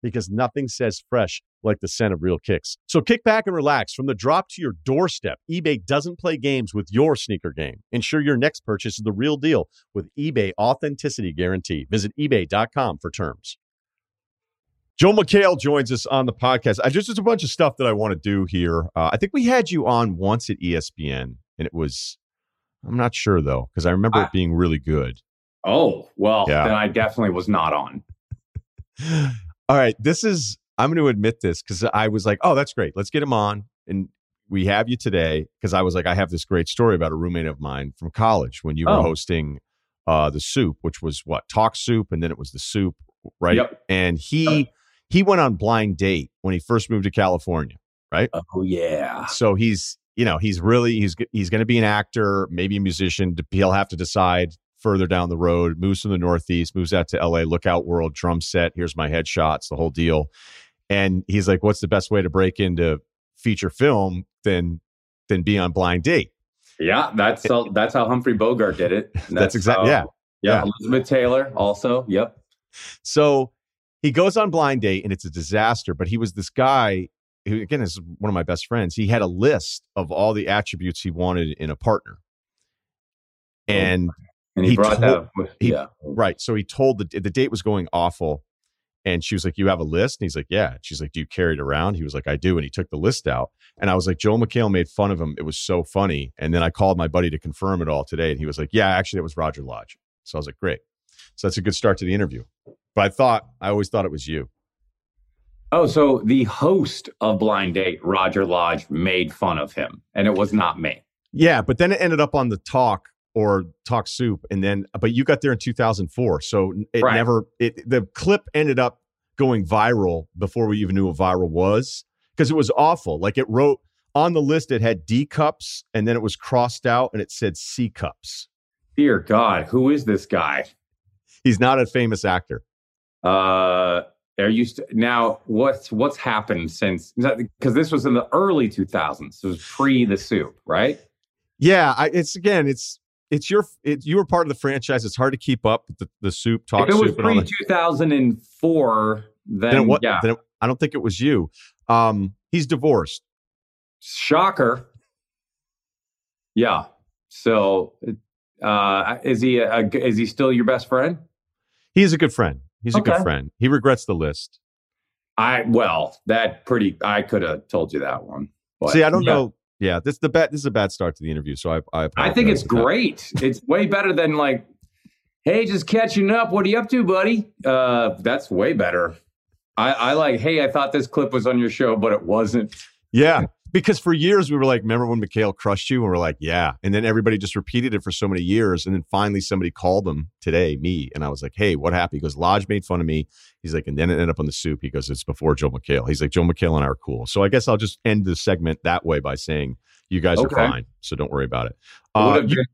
because nothing says fresh like the scent of real kicks. So kick back and relax from the drop to your doorstep. eBay doesn't play games with your sneaker game. Ensure your next purchase is the real deal with eBay Authenticity Guarantee. Visit eBay.com for terms. Joel McHale joins us on the podcast. I just there's a bunch of stuff that I want to do here. Uh, I think we had you on once at ESPN, and it was I'm not sure though because I remember I, it being really good. Oh well, Yeah. then I definitely was not on. All right, this is I'm going to admit this because I was like, oh, that's great. Let's get him on, and we have you today because I was like, I have this great story about a roommate of mine from college when you were Oh. hosting uh, the Soup, which was what Talk Soup, and then it was the Soup, right? Yep. And he he went on blind date when he first moved to California. Right? Oh yeah. So he's, you know, he's really he's he's going to be an actor, maybe a musician. He'll have to decide further down the road. Moves from the Northeast, moves out to L.A. Lookout World, drum set. Here's my headshots, the whole deal. And he's like, "What's the best way to break into feature film than than be on blind date?" Yeah, that's how, that's how Humphrey Bogart did it. That's exact- how- yeah. yeah. Yeah. Elizabeth Taylor also. Yep. So he goes on blind date, and it's a disaster. But he was this guy who, again, is one of my best friends. He had a list of all the attributes he wanted in a partner, oh and And he, He brought told- that. He- yeah. Right. So he told the the date was going awful. And she was like, You have a list? And he's like, Yeah. And she's like, Do you carry it around? He was like, I do. And he took the list out. And I was like, Joel McHale made fun of him. It was so funny. And then I called my buddy to confirm it all today. And he was like, Yeah, actually, it was Roger Lodge. So I was like, Great. So that's a good start to the interview. But I thought, I always thought it was you. Oh, so the host of Blind Date, Roger Lodge, made fun of him, and it was not me. Yeah. But then it ended up on the talk or talk soup. And then, but you got there in 2004. So it Right. never, it, the clip ended up going viral before we even knew what viral was because it was awful. Like it wrote on the list, it had D cups and then it was crossed out and it said C cups. Dear God, who is this guy? He's not a famous actor. Uh, are you st- now? What's what's happened since? Because this was in the early 2000s. It was pre the soup, right? Yeah. I, it's again, it's, it's your, it, you were part of the franchise. It's hard to keep up with the, the soup, talk if it was soup. and pre 2004, then, Then it, wa- yeah, then it- I don't think it was you. Um, he's divorced. shocker. Yeah. So, uh, is he a, a- is he still your best friend? He is a good friend. He's a good friend. He regrets the list. I well, that pretty. I could have told you that one. But, See, I don't yeah. know. Yeah, this the bad. This is a bad start to the interview. So I, I, I think it's great. It's way better than like, hey, just catching up. What are you up to, buddy? Uh, that's way better. I, I like, hey, I thought this clip was on your show, but it wasn't. Yeah, because for years we were like, remember when McHale crushed you? And we're like, yeah. And then everybody just repeated it for so many years. And then finally somebody called him today, me. And I was like, hey, what happened? He goes, Lodge made fun of me. He's like, and then it ended up on the soup. He goes, it's before Joel McHale. He's like, Joel McHale and I are cool. So I guess I'll just end the segment that way by saying, you guys Okay. are fine. So don't worry about it. Uh, you-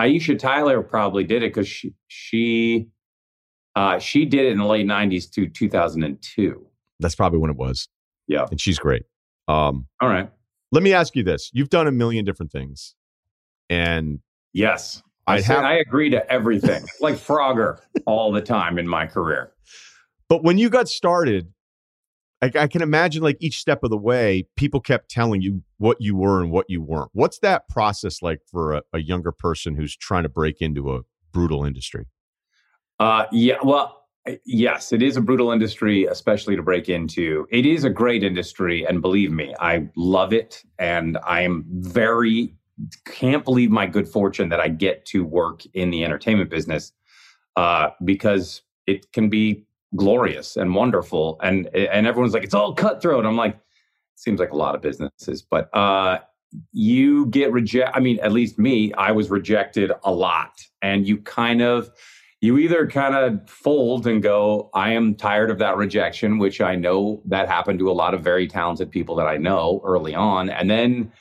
Aisha Tyler probably did it because she she uh, she did it in the late '90s to 2002. that's probably when it was. Yeah. And she's great. Um, All right. Let me ask you this. You've done a million different things. And Yes. I, I'd have- I agree to everything, like Frogger, all the time in my career. But when you got started, I, I can imagine like each step of the way, people kept telling you what you were and what you weren't. What's that process like for a, a younger person who's trying to break into a brutal industry? Uh, yeah, well, yes, it is a brutal industry, especially to break into. It is a great industry, and believe me, I love it, and I am very can't believe my good fortune that I get to work in the entertainment business uh, because it can be glorious and wonderful, and and everyone's like, it's all cutthroat. I'm like, seems like a lot of businesses, but uh, you get reject. I mean, at least me, I was rejected a lot, and you kind of you either kind of fold and go, I am tired of that rejection, which I know that happened to a lot of very talented people that I know early on. And then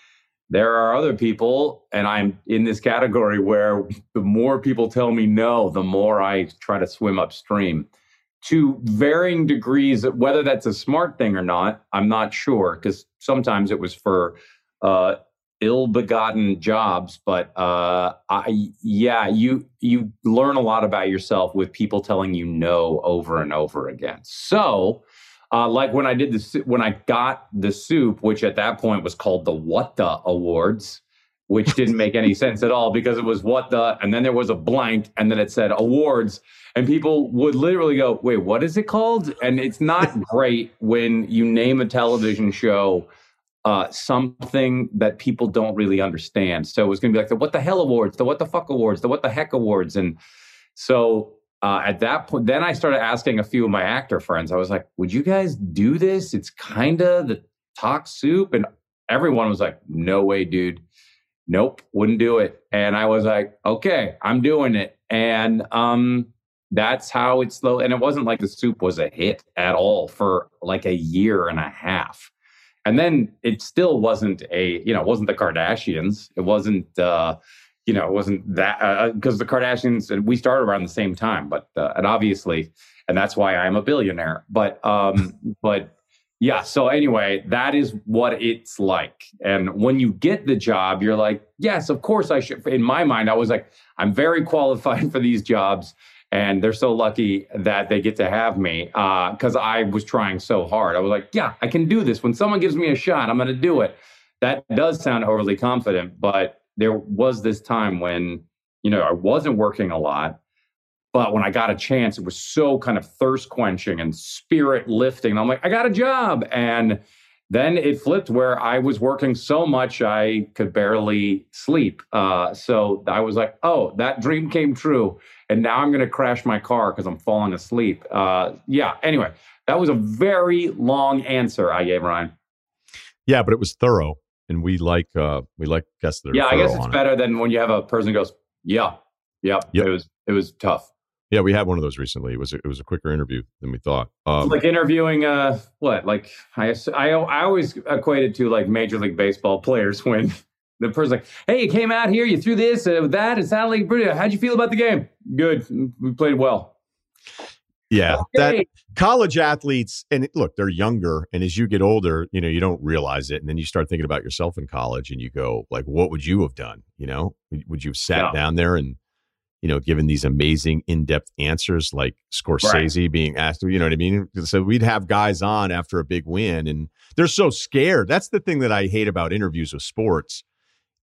there are other people, and I'm in this category where the more people tell me no, the more I try to swim upstream. to varying degrees, whether that's a smart thing or not, I'm not sure because sometimes it was for uh, ill-begotten jobs. But uh, I, yeah, you you learn a lot about yourself with people telling you no over and over again. So, uh, like when I did the when I got the soup, which at that point was called the What the Awards which didn't make any sense at all because it was what the, and then there was a blank, and then it said awards. And people would literally go, wait, what is it called? And it's not great when you name a television show uh, something that people don't really understand. So it was going to be like the What the Hell Awards, the What the Fuck Awards, the What the Heck Awards. And so uh, at that point, then I started asking a few of my actor friends, I was like, would you guys do this? It's kind of the talk soup. And everyone was like, no way, dude nope, wouldn't do it. And I was like, okay, I'm doing it. And um, that's how it's slow. And it wasn't like the soup was a hit at all for like a year and a half. And then it still wasn't a, you know, it wasn't the Kardashians. It wasn't, uh, you know, it wasn't that because uh, the Kardashians we started around the same time, but uh, and obviously, and that's why I'm a billionaire. But um, but yeah. So anyway, that is what it's like. And when you get the job, you're like, yes, of course I should. In my mind, I was like, I'm very qualified for these jobs. And they're so lucky that they get to have me because uh, I was trying so hard. I was like, yeah, I can do this. When someone gives me a shot, I'm going to do it. That does sound overly confident, but there was this time when, you know, I wasn't working a lot but when I got a chance, it was so kind of thirst quenching and spirit lifting. I'm like, I got a job. And then it flipped where I was working so much I could barely sleep. Uh, so I was like, oh, that dream came true. And now I'm going to crash my car because I'm falling asleep. Uh, yeah. Anyway, that was a very long answer I gave Ryen. Yeah, but it was thorough, and we like uh, we like guests that are. Yeah, I guess it's better it. than when you have a person who goes, "Yeah, yeah." Yep. It was it was tough. Yeah, we had one of those recently. It was a, it was a quicker interview than we thought. Um, like interviewing, uh, what? Like I, I, I always equated to like Major League Baseball players when the person's like, "Hey, you came out here, you threw this, uh, that. It sounded like pretty. How'd you feel about the game? Good. We played well." Yeah, okay. that college athletes, and look, they're younger, and as you get older, you know, you don't realize it, and then you start thinking about yourself in college, and you go, like, what would you have done? You know, would you have sat yeah. down there and you know, given these amazing in-depth answers like Scorsese right. being asked, you know what I mean? So we'd have guys on after a big win and they're so scared. That's the thing that I hate about interviews with sports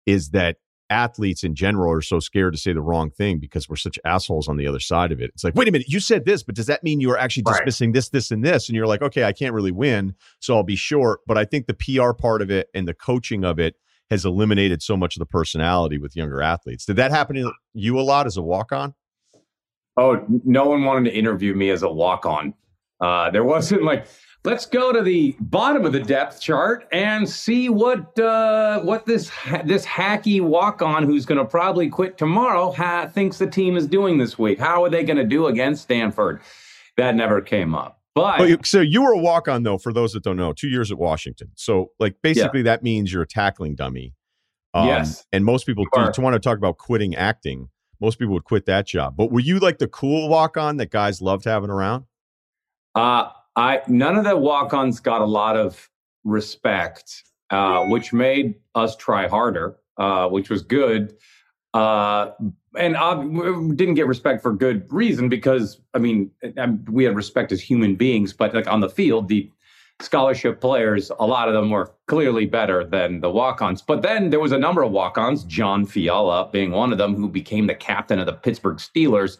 is that athletes in general are so scared to say the wrong thing because we're such assholes on the other side of it. It's like, wait a minute, you said this, but does that mean you are actually dismissing right. this, this, and this? And you're like, okay, I can't really win, so I'll be short. But I think the PR part of it and the coaching of it has eliminated so much of the personality with younger athletes. Did that happen to you a lot as a walk on? Oh, no one wanted to interview me as a walk on. Uh, there wasn't like, let's go to the bottom of the depth chart and see what uh, what this this hacky walk on who's going to probably quit tomorrow ha- thinks the team is doing this week. How are they going to do against Stanford? That never came up. But you, so you were a walk on though. For those that don't know, two years at Washington. So like basically yeah. that means you're a tackling dummy. Um, yes. And most people do, to want to talk about quitting acting. Most people would quit that job. But were you like the cool walk on that guys loved having around? Uh, I none of the walk ons got a lot of respect, uh, which made us try harder, uh, which was good. Uh, and uh, didn't get respect for good reason because I mean we had respect as human beings, but like on the field, the scholarship players, a lot of them were clearly better than the walk-ons. But then there was a number of walk-ons, John Fiala being one of them, who became the captain of the Pittsburgh Steelers,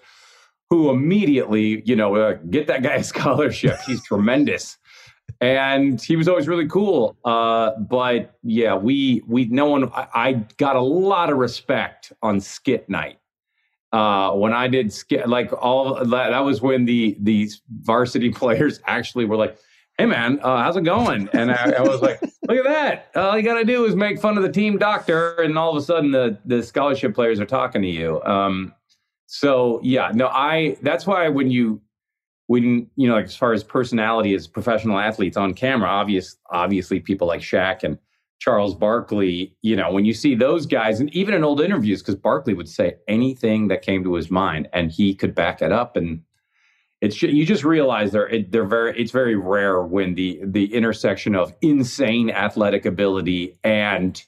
who immediately, you know, uh, get that guy a scholarship. He's tremendous and he was always really cool. Uh, but yeah, we we no one. I, I, got a lot of respect on skit night. Uh, when I did skit, like all that, that was when the these varsity players actually were like, "Hey man, uh, how's it going?" And I, I was like, "Look at that! All you got to do is make fun of the team doctor, and all of a sudden the the scholarship players are talking to you." Um, so yeah, no, I. That's why when you when you know, like as far as personality as professional athletes on camera, obvious, obviously people like Shaq and Charles Barkley, you know, when you see those guys, and even in old interviews, because Barkley would say anything that came to his mind, and he could back it up, and it's you just realize they're they're very it's very rare when the the intersection of insane athletic ability and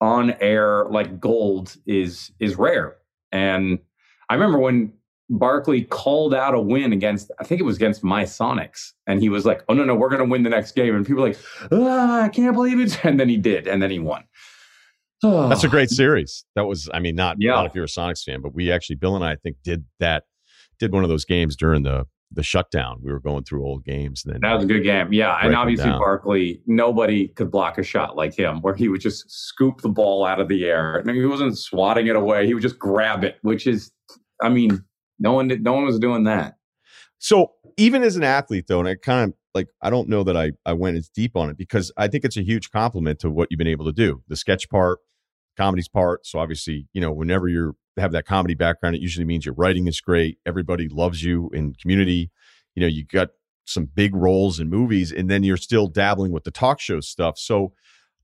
on air like gold is is rare. And I remember when Barkley called out a win against, I think it was against my Sonics. And he was like, oh, no, no, we're going to win the next game. And people were like, ah, I can't believe it. And then he did. And then he won. That's a great series. That was, I mean, not, yeah. not if you're a Sonics fan, but we actually, Bill and I, I think, did that, did one of those games during the the shutdown. We were going through old games. And then that was a good game. Yeah. And obviously, Barkley, nobody could block a shot like him, where he would just scoop the ball out of the air. I mean, he wasn't swatting it away, he would just grab it, which is, I mean, no one did, no one was doing that. So even as an athlete, though, and I kind of like I don't know that I I went as deep on it because I think it's a huge compliment to what you've been able to do. The sketch part, comedy's part. So obviously, you know, whenever you're have that comedy background, it usually means your writing is great. Everybody loves you in community. You know, you got some big roles in movies, and then you're still dabbling with the talk show stuff. So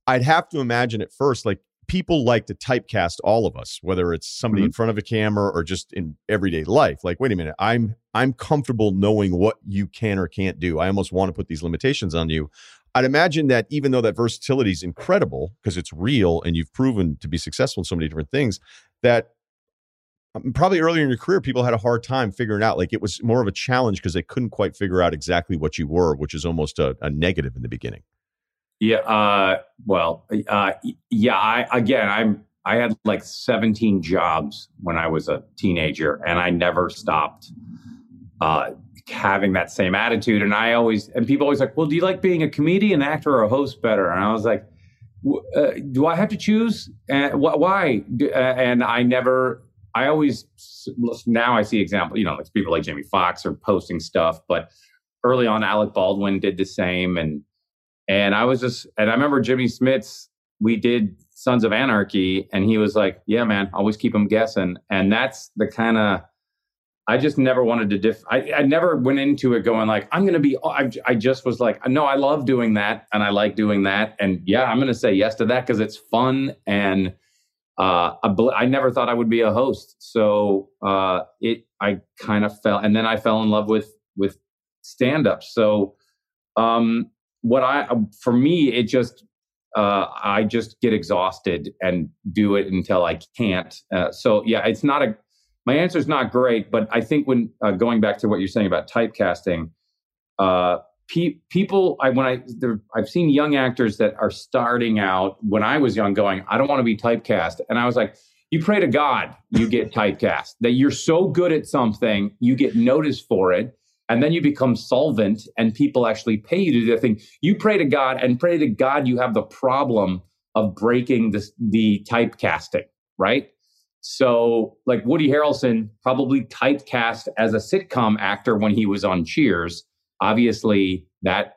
I'd have to imagine at first, like people like to typecast all of us whether it's somebody mm-hmm. in front of a camera or just in everyday life like wait a minute i'm i'm comfortable knowing what you can or can't do i almost want to put these limitations on you i'd imagine that even though that versatility is incredible because it's real and you've proven to be successful in so many different things that probably earlier in your career people had a hard time figuring out like it was more of a challenge because they couldn't quite figure out exactly what you were which is almost a, a negative in the beginning yeah. Uh, well, uh, yeah. I again, I'm I had like 17 jobs when I was a teenager, and I never stopped uh, having that same attitude. And I always and people always like, well, do you like being a comedian, actor, or a host better? And I was like, uh, do I have to choose? And wh- why? Uh, and I never. I always now I see example. You know, like people like Jamie Foxx are posting stuff, but early on, Alec Baldwin did the same, and and I was just, and I remember Jimmy Smits, we did Sons of Anarchy, and he was like, Yeah, man, always keep them guessing. And that's the kind of, I just never wanted to diff. I, I never went into it going like, I'm going to be, I, I just was like, no, I love doing that and I like doing that. And yeah, I'm going to say yes to that because it's fun. And uh, I never thought I would be a host. So uh, it, I kind of fell, and then I fell in love with, with stand up. So, um, what I um, for me it just uh, I just get exhausted and do it until I can't. Uh, so yeah, it's not a my answer is not great, but I think when uh, going back to what you're saying about typecasting, uh, pe- people I when I there, I've seen young actors that are starting out. When I was young going I don't want to be typecast, and I was like. You pray to God you get typecast, that you're so good at something, you get noticed for it, and then you become solvent and people actually pay you to do the thing. You pray to god and pray to god you have the problem of breaking this, the typecasting right? So like woody harrelson probably typecast as a sitcom actor when he was on cheers obviously that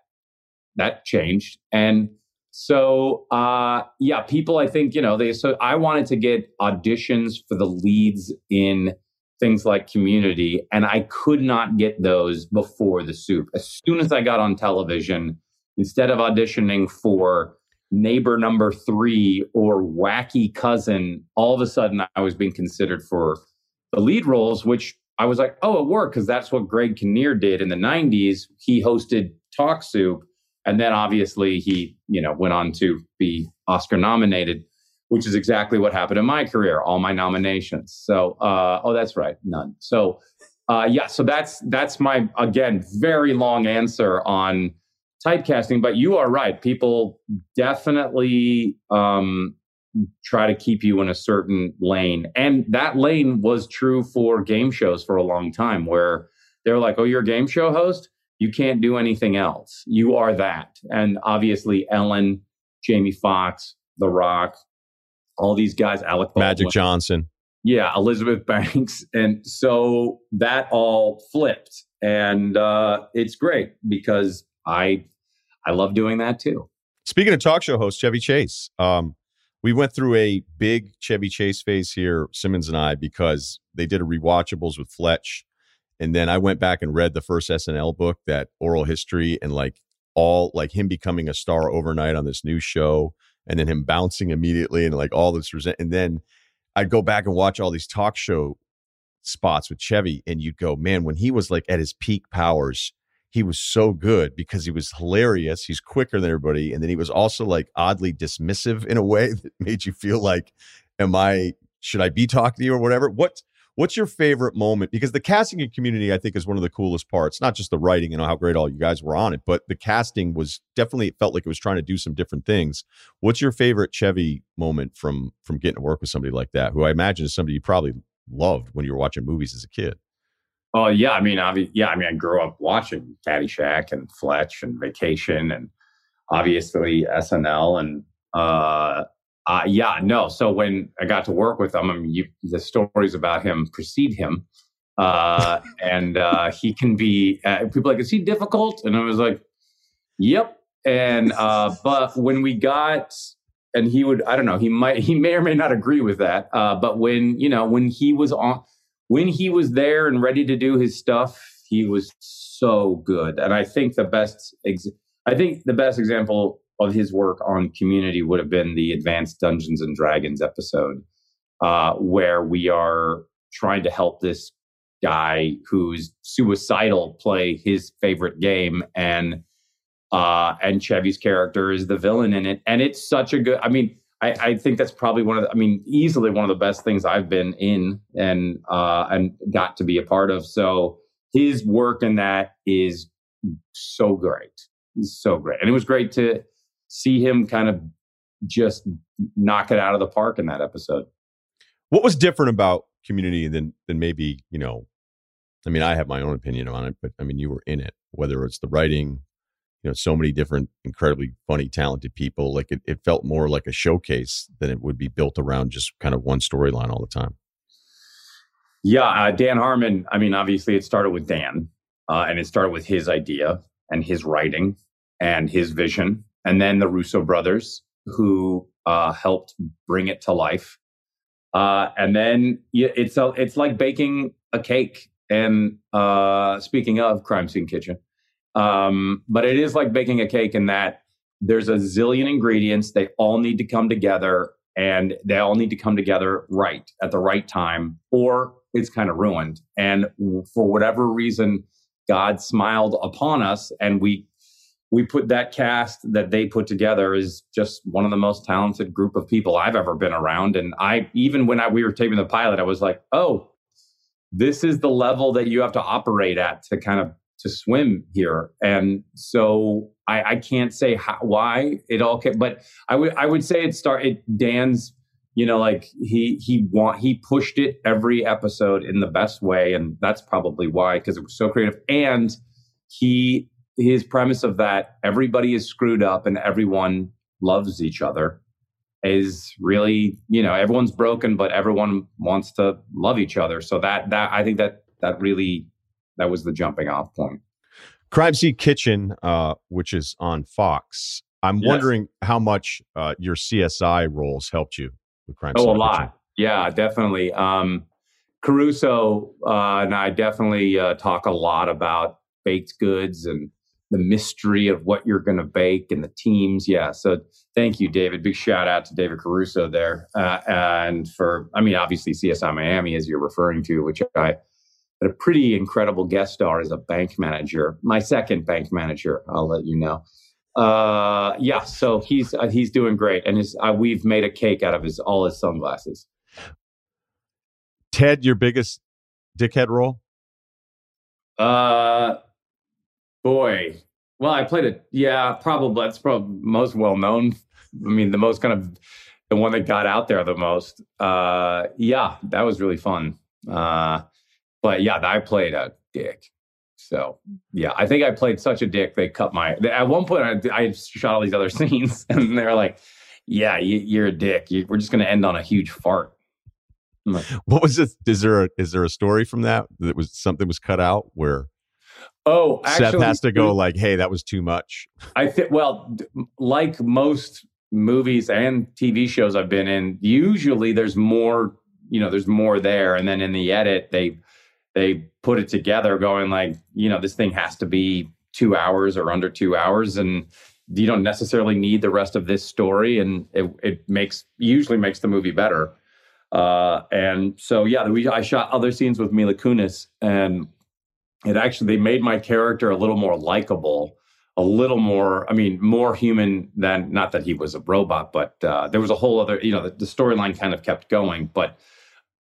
that changed. And so uh yeah people i think you know they so i wanted to get auditions for the leads in things like community and i could not get those before the soup. As soon as i got on television instead of auditioning for neighbor number three or wacky cousin all of a sudden i was being considered for the lead roles which i was like oh it worked because that's what greg kinnear did in the 90s he hosted talk soup and then obviously he you know went on to be oscar nominated which is exactly what happened in my career. All my nominations. So, uh, oh, that's right, none. So, uh, yeah. So that's that's my again very long answer on typecasting. But you are right. People definitely um, try to keep you in a certain lane, and that lane was true for game shows for a long time, where they're like, "Oh, you're a game show host." You can't do anything else. You are that. And obviously, Ellen, Jamie Foxx, The Rock, all these guys, Alec Baldwin, Magic Johnson. Yeah, Elizabeth Banks. And so that all flipped. And uh, it's great because I I love doing that too. Speaking of talk show host, Chevy Chase. Um, we went through a big Chevy Chase phase here, Simmons and I, because they did a rewatchables with Fletch. And then I went back and read the first SNL book, that oral history, and like all like him becoming a star overnight on this new show and then him bouncing immediately and like all this resent. And then I'd go back and watch all these talk show spots with Chevy, and you'd go, man, when he was like at his peak powers, he was so good because he was hilarious. He's quicker than everybody, and then he was also like oddly dismissive in a way that made you feel like, am I? Should I be talking to you or whatever? What What's your favorite moment? Because the casting in community, I think, is one of the coolest parts. Not just the writing and how great all you guys were on it, but the casting was definitely it felt like it was trying to do some different things. What's your favorite Chevy moment from from getting to work with somebody like that, who I imagine is somebody you probably loved when you were watching movies as a kid? Oh yeah, I mean, obvi- yeah, I mean, I grew up watching Caddyshack and Fletch and Vacation and obviously SNL and uh, uh, yeah, no. So when I got to work with him, I mean, you, the stories about him precede him, uh, and uh, he can be. Uh, people like, is he difficult? And I was like, yep. And uh, but when we got, and he would, I don't know, he might, he may or may not agree with that. Uh, but when you know, when he was on, when he was there and ready to do his stuff, he was so good. And I think the best, ex- I think the best example of his work on community would have been the advanced dungeons and dragons episode uh, where we are trying to help this guy who's suicidal play his favorite game and uh, and chevy's character is the villain in it and it's such a good i mean I, I, think that's probably one of the, I mean, easily one of the best things I've been in and uh, and got to be a part of. So his work in that is so great, so great, and it was great to see him kind of just knock it out of the park in that episode. What was different about Community than than maybe you know? I mean, I have my own opinion on it, but I mean, you were in it. Whether it's the writing, you know, so many different, incredibly funny, talented people. Like it, it felt more like a showcase than it would be built around just kind of one storyline all the time. Yeah, uh, Dan Harmon. I mean, obviously, it started with Dan, uh, and it started with his idea and his writing and his vision and then the Russo brothers who uh, helped bring it to life. Uh, and then it's a, it's like baking a cake. And uh, speaking of crime scene kitchen, um, but it is like baking a cake in that there's a zillion ingredients. They all need to come together, and they all need to come together right at the right time, or it's kind of ruined. And for whatever reason, God smiled upon us, and we we put that cast that they put together is just one of the most talented group of people I've ever been around. And I even when I, we were taping the pilot, I was like, oh, this is the level that you have to operate at to kind of to swim here. And so I, I can't say how, why it all came, but I would I would say it started Dan's. You know, like he he want he pushed it every episode in the best way, and that's probably why because it was so creative. And he his premise of that everybody is screwed up and everyone loves each other is really you know everyone's broken but everyone wants to love each other so that that i think that that really that was the jumping off point crime scene kitchen uh, which is on fox i'm yes. wondering how much uh, your csi roles helped you with crime oh scene a lot kitchen. yeah definitely um, caruso uh, and i definitely uh, talk a lot about baked goods and the mystery of what you're going to bake and the teams. Yeah. So thank you, David. Big shout out to David Caruso there. Uh, and for, I mean, obviously CSI Miami, as you're referring to, which I a pretty incredible guest star as a bank manager, my second bank manager, I'll let you know. Uh, yeah. So he's, uh, he's doing great. And his, uh, we've made a cake out of his, all his sunglasses. Ted, your biggest dickhead role? Uh, Boy, well, I played it. Yeah, probably that's probably most well known. I mean, the most kind of the one that got out there the most. Uh, yeah, that was really fun. Uh, but yeah, I played a dick. So yeah, I think I played such a dick. They cut my. At one point, I, I shot all these other scenes, and they're like, "Yeah, you, are a dick. You, we're just going to end on a huge fart." Like, what was it? Is there a, is there a story from that that was something was cut out where? Oh, actually, Seth has to go mm like, "Hey, that was too much." I think. Well, like most movies and TV shows I've been in, usually there's more. You know, there's more there, and then in the edit, they they put it together, going like, you know, this thing has to be two hours or under two hours, and you don't necessarily need the rest of this story, and it, it makes usually makes the movie better. Uh, and so yeah, we I shot other scenes with Mila Kunis, and it actually they made my character a little more likable, a little more. I mean, more human than not that he was a robot, but uh, there was a whole other. You know, the, the storyline kind of kept going, but.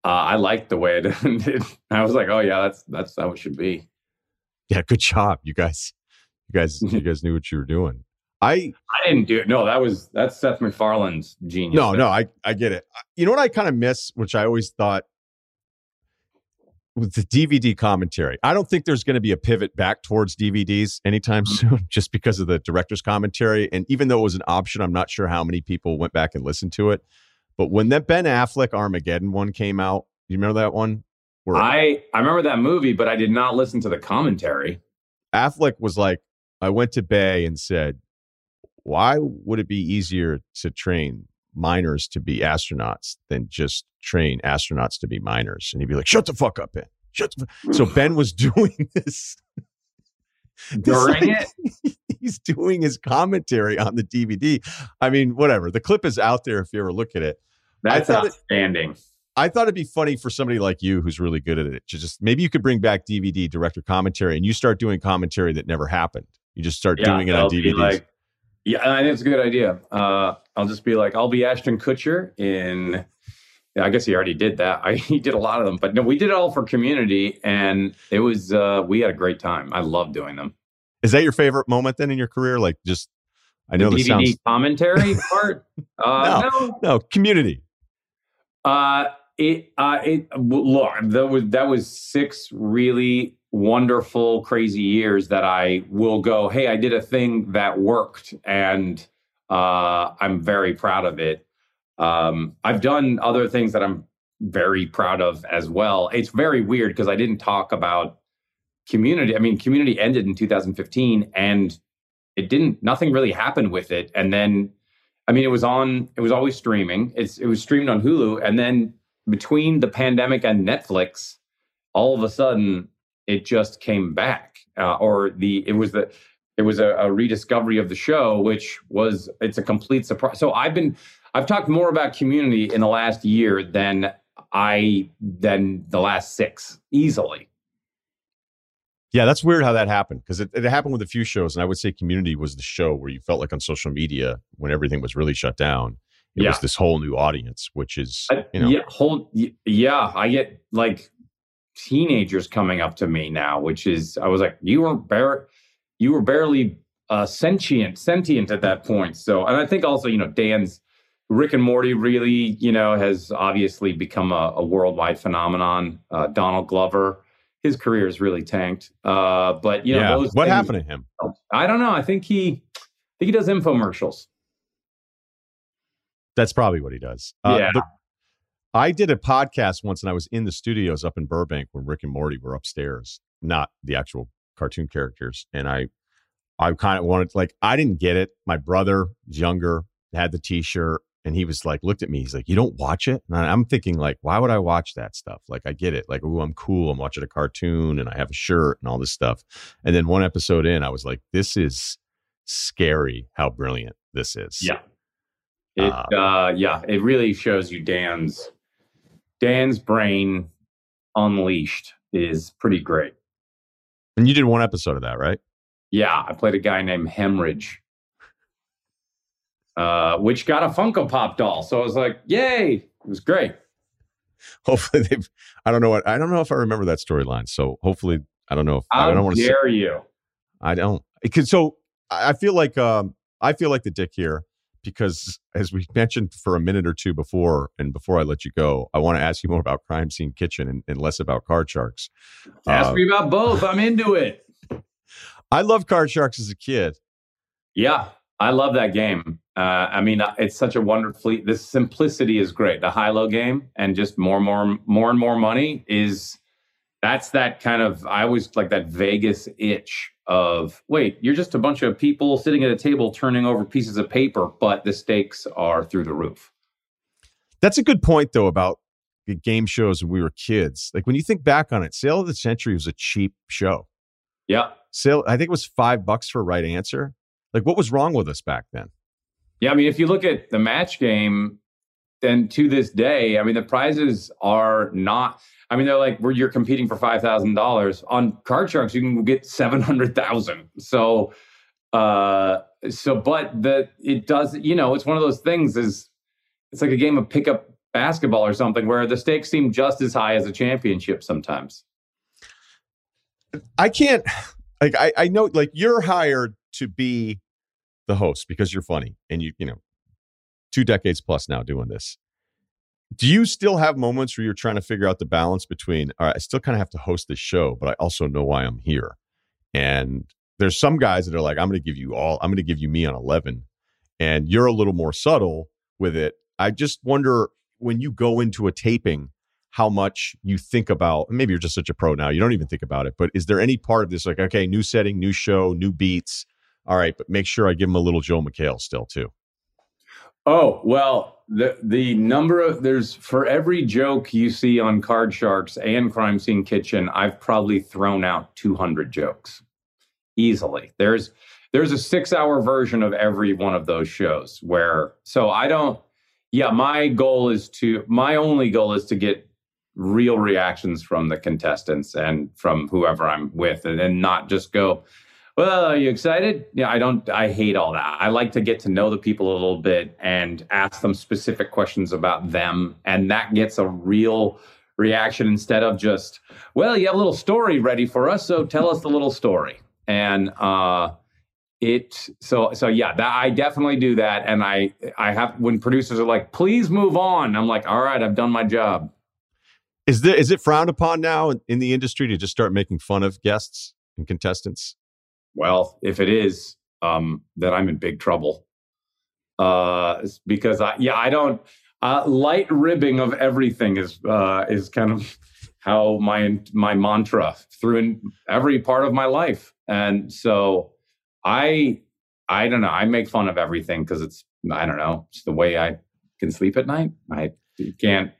Uh, I liked the way it ended. I was like, "Oh yeah, that's that's how it should be." Yeah, good job, you guys. You guys, you guys knew what you were doing. I I didn't do it. No, that was that's Seth MacFarlane's genius. no, no, I I get it. You know what I kind of miss, which I always thought with the DVD commentary. I don't think there's going to be a pivot back towards DVDs anytime Mm-hmm. soon, just because of the director's commentary. And even though it was an option, I'm not sure how many people went back and listened to it. But when that Ben Affleck Armageddon one came out, you remember that one? Where I I remember that movie, but I did not listen to the commentary. Affleck was like, I went to Bay and said, why would it be easier to train miners to be astronauts than just train astronauts to be miners? And he'd be like, shut the fuck up, Ben. Shut the fu-" So Ben was doing this. During like- it, He's doing his commentary on the DVD. I mean, whatever. The clip is out there if you ever look at it. that's it- outstanding. I thought it'd be funny for somebody like you who's really good at it to just maybe you could bring back DVD director commentary and you start doing commentary that never happened. You just start doing it on DVDs. Like, yeah, I think it's a good idea. Uh, I'll just be like, I'll be Ashton Kutcher in. Yeah, I guess he already did that. I, he did a lot of them, but no, we did it all for Community, and it was uh, we had a great time. I love doing them. Is that your favorite moment then in your career? Like just I know the DVD sounds commentary part. Uh, no, no community. Uh, it uh, it look that was that was six really wonderful, crazy years that I will go. Hey, I did a thing that worked, and uh, I'm very proud of it. Um, I've done other things that I'm very proud of as well. It's very weird because I didn't talk about community. I mean, community ended in 2015, and it didn't. Nothing really happened with it, and then I mean, it was on. It was always streaming. It's it was streamed on Hulu, and then between the pandemic and Netflix, all of a sudden it just came back. Uh, or the it was the it was a, a rediscovery of the show, which was it's a complete surprise. So I've been I've talked more about Community in the last year than I than the last six easily. Yeah, that's weird how that happened because it, it happened with a few shows, and I would say Community was the show where you felt like on social media when everything was really shut down, it Yeah. was this whole new audience, which is you know yeah, whole yeah. I get like teenagers coming up to me now, which is I was like, you were bar- you were barely uh, sentient sentient at that point. So, and I think also you know Dan's Rick and Morty really you know has obviously become a, a worldwide phenomenon. Uh, Donald Glover, his career has really tanked. Uh, but you know, yeah. those What things- happened to him? I don't know. I think he I think he does infomercials. That's probably what he does. Uh, Yeah. but I did a podcast once, and I was in the studios up in Burbank when Rick and Morty were upstairs, not the actual cartoon characters. And I, I kind of wanted like I didn't get it. My brother, younger, had the T-shirt, and he was like, looked at me. He's like, "You don't watch it?" And I'm thinking like, why would I watch that stuff? Like, I get it. Like, oh, I'm cool. I'm watching a cartoon, and I have a shirt and all this stuff. And then one episode in, I was like, this is scary. How brilliant this is. Yeah. It uh yeah, it really shows you Dan's Dan's brain unleashed is pretty great. And you did one episode of that, right? Yeah, I played a guy named Hemorrhage. Uh, which got a Funko Pop doll. So I was like, yay. It was great. Hopefully they've I don't know what I don't know if I remember that storyline. So hopefully I don't know if I How don't want to say dare you? I don't because so I I feel like um I feel like the dick here because as we mentioned for a minute or two before and before I let you go, I want to ask you more about Crime Scene Kitchen and, and less about card sharks. Ask Uh, me about both. I'm into it. I love card sharks as a kid. Yeah, I love that game. Uh, I mean, it's such a wonderfully. The simplicity is great. The high-low game and just more, more, more and more money is. That's that kind of. I always like that Vegas itch of wait, you're just a bunch of people sitting at a table turning over pieces of paper, but the stakes are through the roof. That's a good point though about the game shows when we were kids. Like when you think back on it, Sale of the Century was a cheap show. Yeah, Sale, I think it was five bucks for a right answer. Like what was wrong with us back then? yeah. I mean, if you look at the match game, and to this day, I mean, the prizes are not. I mean, they're like where you're competing for five thousand dollars on Card Sharks. You can get seven hundred thousand. So, uh, so but the it does. You know, it's one of those things. Is it's like a game of pickup basketball or something where the stakes seem just as high as a championship sometimes. I can't like I, I know like you're hired to be the host because you're funny and you you know two decades plus now doing this. Do you still have moments where you're trying to figure out the balance between all right, I still kind of have to host this show, but I also know why I'm here. And there's some guys that are like, I'm gonna give you all, I'm gonna give you me on 11. And you're a little more subtle with it. I just wonder when you go into a taping, how much you think about maybe you're just such a pro now you don't even think about it but is there any part of this like okay new setting new show new beats all right but make sure i give him a little Joel McHale still too oh well the the number of there's for every joke you see on card sharks and crime scene kitchen i've probably thrown out 200 jokes. Easily. There's there's a six hour version of every one of those shows where so i don't yeah my goal is to my only goal is to get real reactions from the contestants and from whoever I'm with, and, and not just go, well, are you excited? Yeah, I don't, I hate all that. I like to get to know the people a little bit and ask them specific questions about them. And that gets a real reaction instead of just, well, you have a little story ready for us. So tell us the little story. And, uh, it so so yeah that i definitely do that and i i have when producers are like please move on i'm like all right i've done my job is there is it frowned upon now in the industry to just start making fun of guests and contestants? Well, if it is, um, then I'm in big trouble. Uh, because I yeah I don't uh, light ribbing of everything is uh, is kind of how my my mantra through in every part of my life, and so I I don't know I make fun of everything because it's I don't know it's the way I can sleep at night. I can't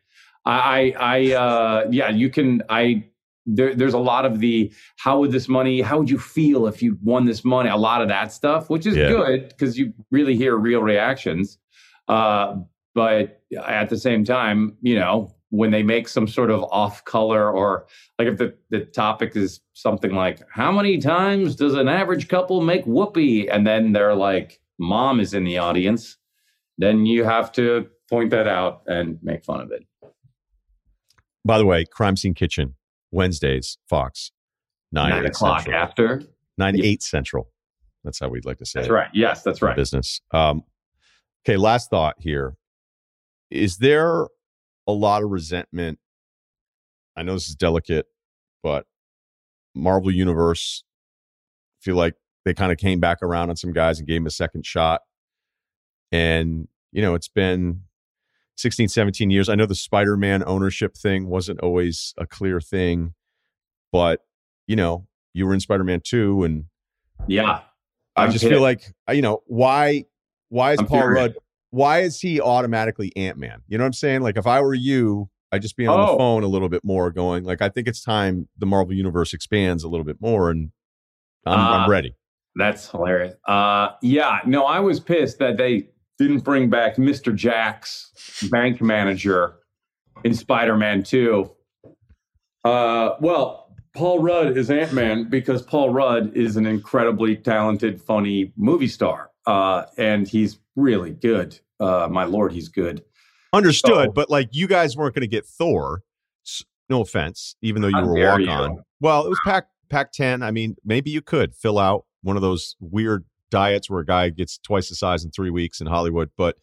I, I, uh, yeah, you can. I there, there's a lot of the how would this money? How would you feel if you won this money? A lot of that stuff, which is yeah. good because you really hear real reactions. Uh, but at the same time, you know, when they make some sort of off color or like if the, the topic is something like how many times does an average couple make whoopee and then they're like mom is in the audience then you have to point that out and make fun of it by the way, Crime Scene Kitchen, Wednesdays, Fox, 9, nine o'clock Central. after. 9 8 Central. That's how we'd like to say That's it. right. Yes, that's right. Business. Um, okay, last thought here. Is there a lot of resentment? I know this is delicate, but Marvel Universe feel like they kind of came back around on some guys and gave them a second shot. And, you know, it's been 16, 17 years. I know the Spider Man ownership thing wasn't always a clear thing, but you know, you were in Spider Man 2 and yeah. I just feel like you know, why why is I'm Paul Rudd why is he automatically Ant Man? You know what I'm saying? Like if I were you, I'd just be on oh. the phone a little bit more going, like, I think it's time the Marvel universe expands a little bit more and I'm, uh, I'm ready. That's hilarious. Uh yeah, no, I was pissed that they didn't bring back Mr. Jack's bank manager in Spider Man 2. Uh, well, Paul Rudd is Ant Man because Paul Rudd is an incredibly talented, funny movie star. Uh, and he's really good. Uh, my lord, he's good. Understood. So, but like you guys weren't going to get Thor. No offense, even though you were walk on. Well, it was pack Pac-10. I mean, maybe you could fill out one of those weird diets where a guy gets twice the size in three weeks in Hollywood. But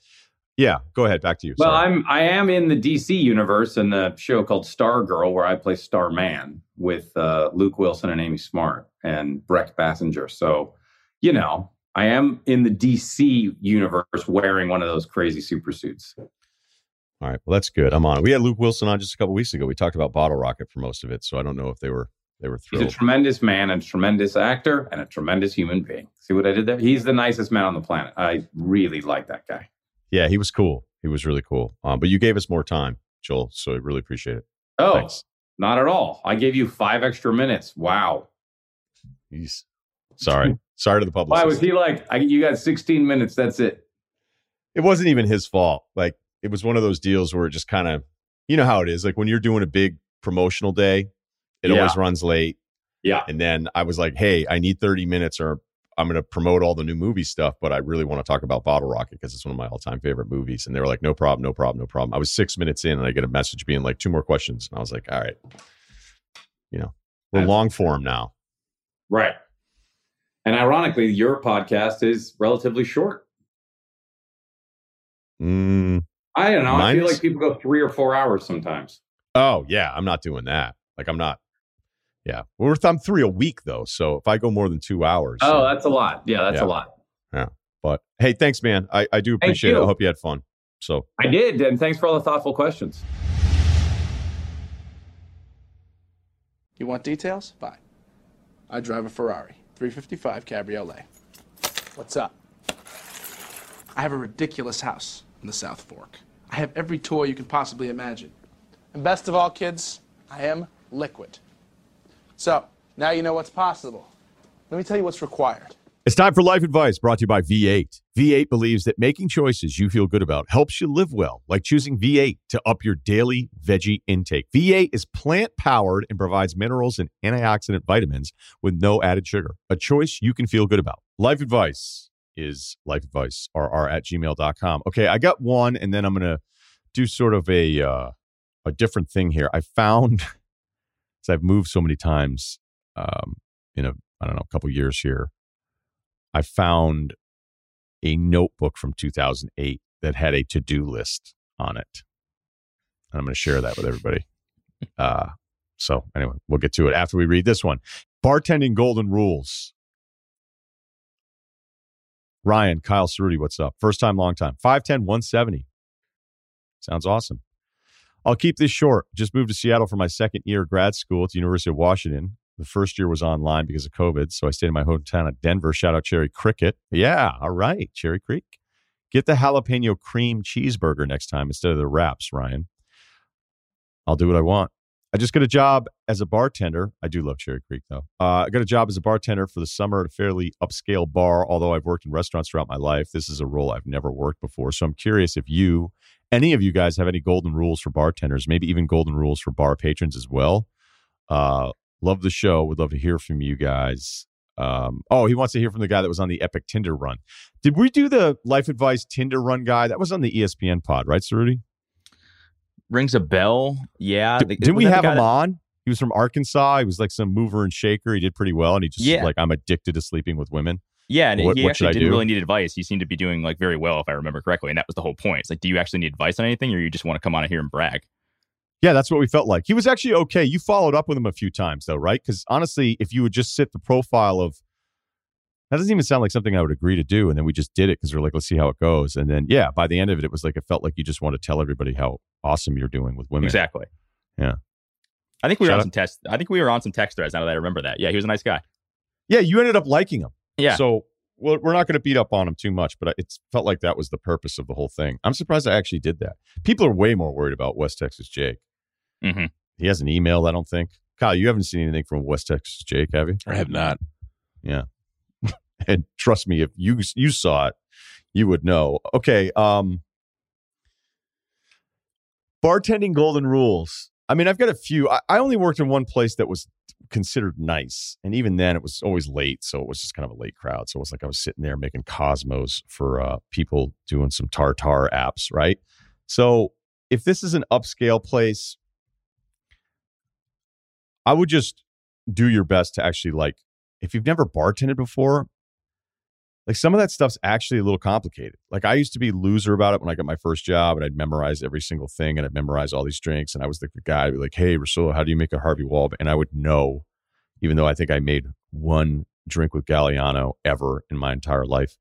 yeah, go ahead. Back to you. Well, Sorry. I'm I am in the DC universe in the show called Stargirl, where I play Starman with uh, Luke Wilson and Amy Smart and Brec Bassinger. So, you know, I am in the DC universe wearing one of those crazy super suits. All right. Well, that's good. I'm on. We had Luke Wilson on just a couple weeks ago. We talked about Bottle Rocket for most of it, so I don't know if they were they were thrilled. He's a tremendous man and a tremendous actor and a tremendous human being. See what I did there? He's the nicest man on the planet. I really like that guy. Yeah, he was cool. He was really cool. Um, but you gave us more time, Joel, so I really appreciate it. Oh, Thanks. not at all. I gave you five extra minutes. Wow. He's sorry. sorry to the public. Why was he like, I, you got 16 minutes. That's it. It wasn't even his fault. Like, it was one of those deals where it just kind of, you know how it is. Like when you're doing a big promotional day, it Yeah. always runs late. Yeah. And then I was like, hey, I need 30 minutes or I'm going to promote all the new movie stuff, but I really want to talk about Bottle Rocket because it's one of my all time favorite movies. And they were like, no problem, no problem, no problem. I was six minutes in and I get a message being like, two more questions. And I was like, all right, you know, we're That's- long form now. Right. And ironically, your podcast is relatively short. Mm, I don't know. I feel like people go three or four hours sometimes. oh, yeah, I'm not doing that. Like, I'm not. Yeah. We're, I'm three a week though. So if I go more than two hours. Oh, that's a lot. Yeah, that's Yeah. a lot. Yeah. But hey, thanks, man. I, I do appreciate it. I hope you had fun. So I did. And thanks for all the thoughtful questions. You want details? Fine. I drive a Ferrari, 355 Cabriolet. What's up? I have a ridiculous house in the South Fork. I have every toy you can possibly imagine. And best of all, kids, I am liquid. So, now you know what's possible. Let me tell you what's required. It's time for life advice brought to you by V8. V8 believes that making choices you feel good about helps you live well, like choosing V8 to up your daily veggie intake. V8 is plant powered and provides minerals and antioxidant vitamins with no added sugar, a choice you can feel good about. Life advice is life advice, rr at gmail.com. Okay, I got one, and then I'm going to do sort of a, uh, a different thing here. I found, as I've moved so many times um, in a, I don't know, a couple years here. I found a notebook from 2008 that had a to do list on it. And I'm going to share that with everybody. Uh, so, anyway, we'll get to it after we read this one. Bartending Golden Rules. Ryen, Kyle Ceruti, what's up? First time, long time. 5'10, 170. Sounds awesome. I'll keep this short. Just moved to Seattle for my second year of grad school at the University of Washington. The first year was online because of COVID, so I stayed in my hometown of Denver. Shout out Cherry Cricket. Yeah, all right, Cherry Creek. Get the jalapeno cream cheeseburger next time instead of the wraps, Ryen. I'll do what I want. I just got a job as a bartender. I do love Cherry Creek, though. Uh, I got a job as a bartender for the summer at a fairly upscale bar, although I've worked in restaurants throughout my life. This is a role I've never worked before. So I'm curious if you, any of you guys, have any golden rules for bartenders, maybe even golden rules for bar patrons as well. Uh, love the show. Would love to hear from you guys. Um, oh, he wants to hear from the guy that was on the Epic Tinder run. Did we do the life advice Tinder run guy? That was on the ESPN pod, right, Ceruti? Rings a bell. Yeah. Did, The- didn't we have him that- on? He was from Arkansas. He was like some mover and shaker. He did pretty well, and he just Yeah. like I'm addicted to sleeping with women. Yeah, and What- he what actually didn't really need advice. He seemed to be doing like very well, if I remember correctly. And that was the whole point. It's like, do you actually need advice on anything, or you just want to come on here and brag? Yeah, that's what we felt like. He was actually okay. You followed up with him a few times though, right? Because honestly, if you would just sit the profile of that doesn't even sound like something I would agree to do, and then we just did it because we're like, let's see how it goes. And then yeah, by the end of it, it was like it felt like you just want to tell everybody how awesome you're doing with women. Exactly. Yeah. I think we were on out- some text. I think we were on some text threads. Now that I remember that. Yeah, he was a nice guy. Yeah, you ended up liking him. Yeah. So well, we're not going to beat up on him too much, but it felt like that was the purpose of the whole thing. I'm surprised I actually did that. People are way more worried about West Texas Jake. Mhm. He hasn't emailed, I don't think. Kyle, you haven't seen anything from West Texas Jake, have you? I have not. Yeah. and trust me, if you you saw it, you would know. Okay, um bartending golden rules. I mean, I've got a few. I, I only worked in one place that was considered nice, and even then, it was always late, so it was just kind of a late crowd. So it was like I was sitting there making Cosmos for uh, people doing some tartar apps, right? So if this is an upscale place, I would just do your best to actually like if you've never bartended before, like some of that stuff's actually a little complicated. Like I used to be loser about it when I got my first job and I'd memorize every single thing and I'd memorize all these drinks. And I was the guy be like, Hey, Rasul, how do you make a Harvey Wallb? And I would know, even though I think I made one drink with Galliano ever in my entire life.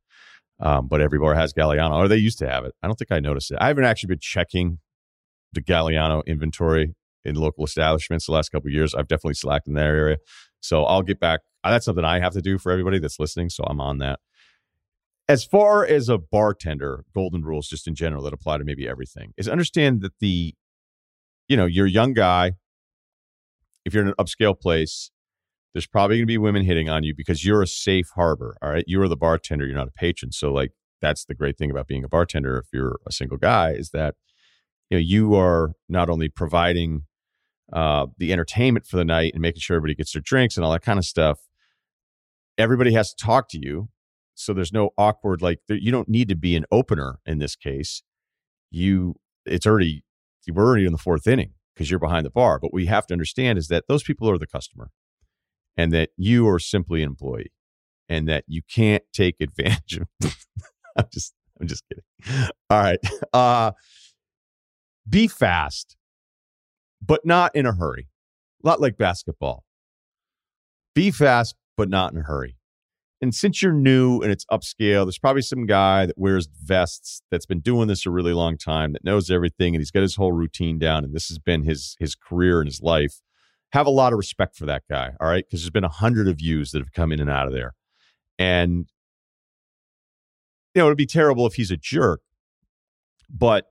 Um, but every bar has Galliano, or they used to have it. I don't think I noticed it. I haven't actually been checking the Galliano inventory in local establishments the last couple years. I've definitely slacked in that area. So I'll get back. That's something I have to do for everybody that's listening. So I'm on that. As far as a bartender, golden rules just in general that apply to maybe everything is understand that the, you know, you're a young guy. If you're in an upscale place, there's probably going to be women hitting on you because you're a safe harbor. All right. You are the bartender. You're not a patron. So, like, that's the great thing about being a bartender if you're a single guy is that you know you are not only providing uh, the entertainment for the night and making sure everybody gets their drinks and all that kind of stuff. Everybody has to talk to you, so there's no awkward like you don't need to be an opener in this case. You it's already we're already in the fourth inning because you're behind the bar. But we have to understand is that those people are the customer, and that you are simply an employee, and that you can't take advantage of. I'm just I'm just kidding. All right. Uh, be fast, but not in a hurry. A lot like basketball. Be fast, but not in a hurry. And since you're new and it's upscale, there's probably some guy that wears vests that's been doing this a really long time, that knows everything, and he's got his whole routine down. And this has been his his career and his life. Have a lot of respect for that guy, all right? Because there's been a hundred of yous that have come in and out of there. And you know, it'd be terrible if he's a jerk, but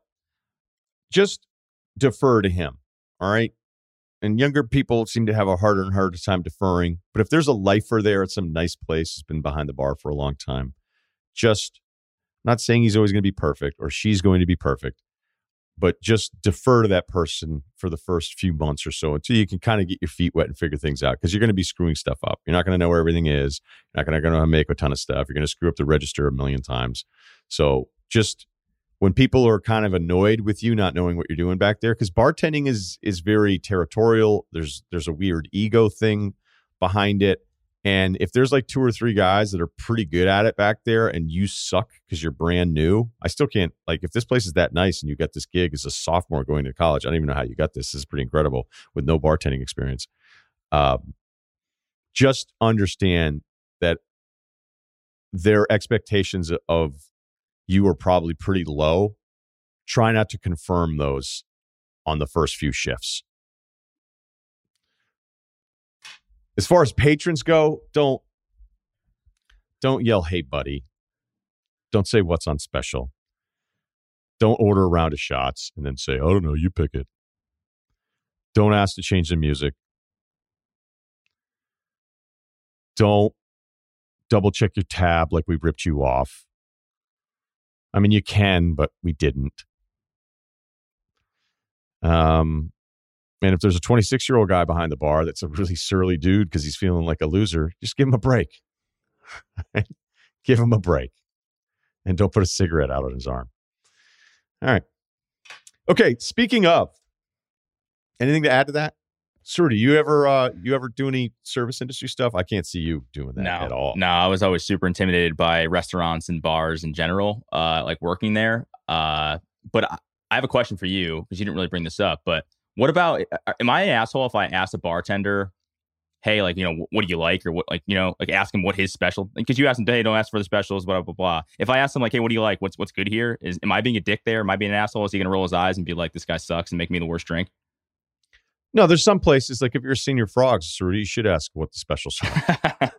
just defer to him. All right. And younger people seem to have a harder and harder time deferring. But if there's a lifer there at some nice place, who's been behind the bar for a long time, just not saying he's always going to be perfect or she's going to be perfect, but just defer to that person for the first few months or so until you can kind of get your feet wet and figure things out because you're going to be screwing stuff up. You're not going to know where everything is. You're not going to make a ton of stuff. You're going to screw up the register a million times. So just when people are kind of annoyed with you not knowing what you're doing back there because bartending is is very territorial. There's there's a weird ego thing behind it. And if there's like two or three guys that are pretty good at it back there and you suck because you're brand new i still can't like if this place is that nice and you got this gig as a sophomore going to college i don't even know how you got this this is pretty incredible with no bartending experience um, just understand that their expectations of you are probably pretty low. Try not to confirm those on the first few shifts. As far as patrons go, don't don't yell, "Hey, buddy." Don't say what's on special. Don't order a round of shots and then say, "I don't know, you pick it." Don't ask to change the music. Don't double check your tab like we ripped you off. I mean, you can, but we didn't. Um, and if there's a 26 year old guy behind the bar that's a really surly dude because he's feeling like a loser, just give him a break. give him a break. And don't put a cigarette out on his arm. All right. Okay. Speaking of, anything to add to that? Sir, do you ever uh you ever do any service industry stuff? I can't see you doing that no, at all. No, I was always super intimidated by restaurants and bars in general, uh, like working there. Uh, but I, I have a question for you because you didn't really bring this up. But what about? Am I an asshole if I ask a bartender, "Hey, like you know, what do you like?" or what, like you know, like ask him what his special? Because you ask him, "Hey, don't ask for the specials," blah blah blah. If I ask him like, "Hey, what do you like? What's what's good here?" Is am I being a dick there? Am I being an asshole? Is he gonna roll his eyes and be like, "This guy sucks" and make me the worst drink? No, there's some places like if you're a Señor Frogs, Rudy, you should ask what the specials are.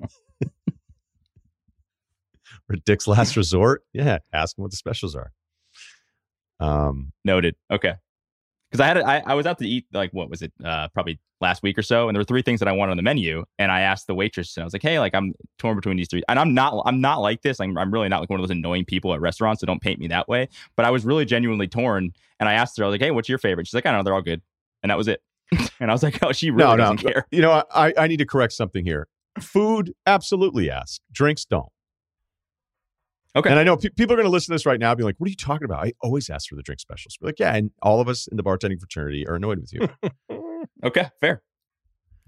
or Dick's Last Resort, yeah, ask them what the specials are. Um, noted. Okay, because I had I, I was out to eat like what was it? Uh, probably last week or so, and there were three things that I wanted on the menu, and I asked the waitress, and I was like, "Hey, like I'm torn between these three, and I'm not I'm not like this. I'm I'm really not like one of those annoying people at restaurants, so don't paint me that way. But I was really genuinely torn, and I asked her, I was like, "Hey, what's your favorite?" She's like, "I don't know, they're all good," and that was it. And I was like, oh, she really no, doesn't no. care. You know, I, I need to correct something here. Food, absolutely ask. Drinks don't. Okay. And I know pe- people are going to listen to this right now, be like, "What are you talking about?" I always ask for the drink specials. We're like, yeah, and all of us in the bartending fraternity are annoyed with you. okay, fair.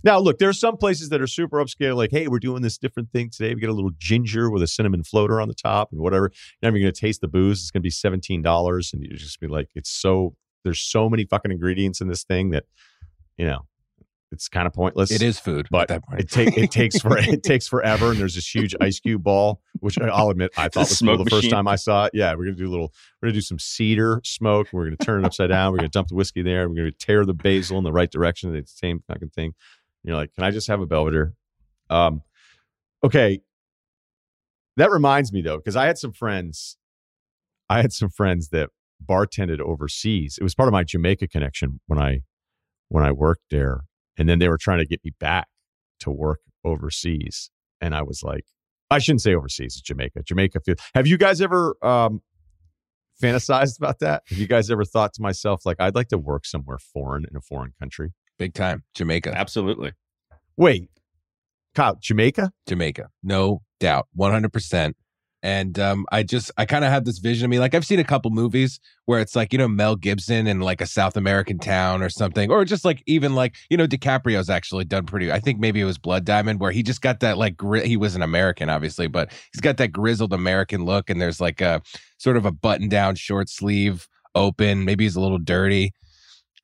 Now, look, there are some places that are super upscale, like, hey, we're doing this different thing today. We get a little ginger with a cinnamon floater on the top and whatever. Now you're going to taste the booze. It's going to be $17. And you just be like, it's so, there's so many fucking ingredients in this thing that you know, it's kind of pointless. It is food, but it, take, it takes for it takes forever. And there's this huge ice cube ball, which I'll admit I thought was cool the first time I saw it. Yeah, we're gonna do a little. We're gonna do some cedar smoke. We're gonna turn it upside down. We're gonna dump the whiskey there. We're gonna tear the basil in the right direction. It's the same fucking thing. You're like, can I just have a Belvedere? Um, okay. That reminds me though, because I had some friends. I had some friends that bartended overseas. It was part of my Jamaica connection when I when I worked there. And then they were trying to get me back to work overseas. And I was like, I shouldn't say overseas, it's Jamaica. Jamaica. Have you guys ever um, fantasized about that? Have you guys ever thought to myself, like, I'd like to work somewhere foreign in a foreign country? Big time. Jamaica. Absolutely. Wait, Kyle, Jamaica? Jamaica. No doubt. 100%. And um, I just, I kind of have this vision of me. Like, I've seen a couple movies where it's like, you know, Mel Gibson in like a South American town or something, or just like even like, you know, DiCaprio's actually done pretty, I think maybe it was Blood Diamond, where he just got that like, gri- he was an American, obviously, but he's got that grizzled American look. And there's like a sort of a button down short sleeve open. Maybe he's a little dirty.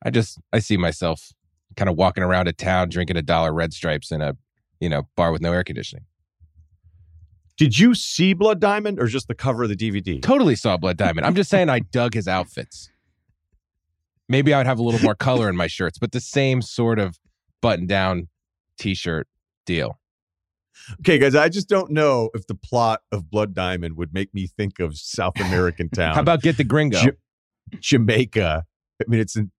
I just, I see myself kind of walking around a town drinking a dollar red stripes in a, you know, bar with no air conditioning. Did you see Blood Diamond or just the cover of the DVD? Totally saw Blood Diamond. I'm just saying I dug his outfits. Maybe I would have a little more color in my shirts, but the same sort of button down t shirt deal. Okay, guys, I just don't know if the plot of Blood Diamond would make me think of South American town. How about Get the Gringo? Ja- Jamaica? I mean, it's in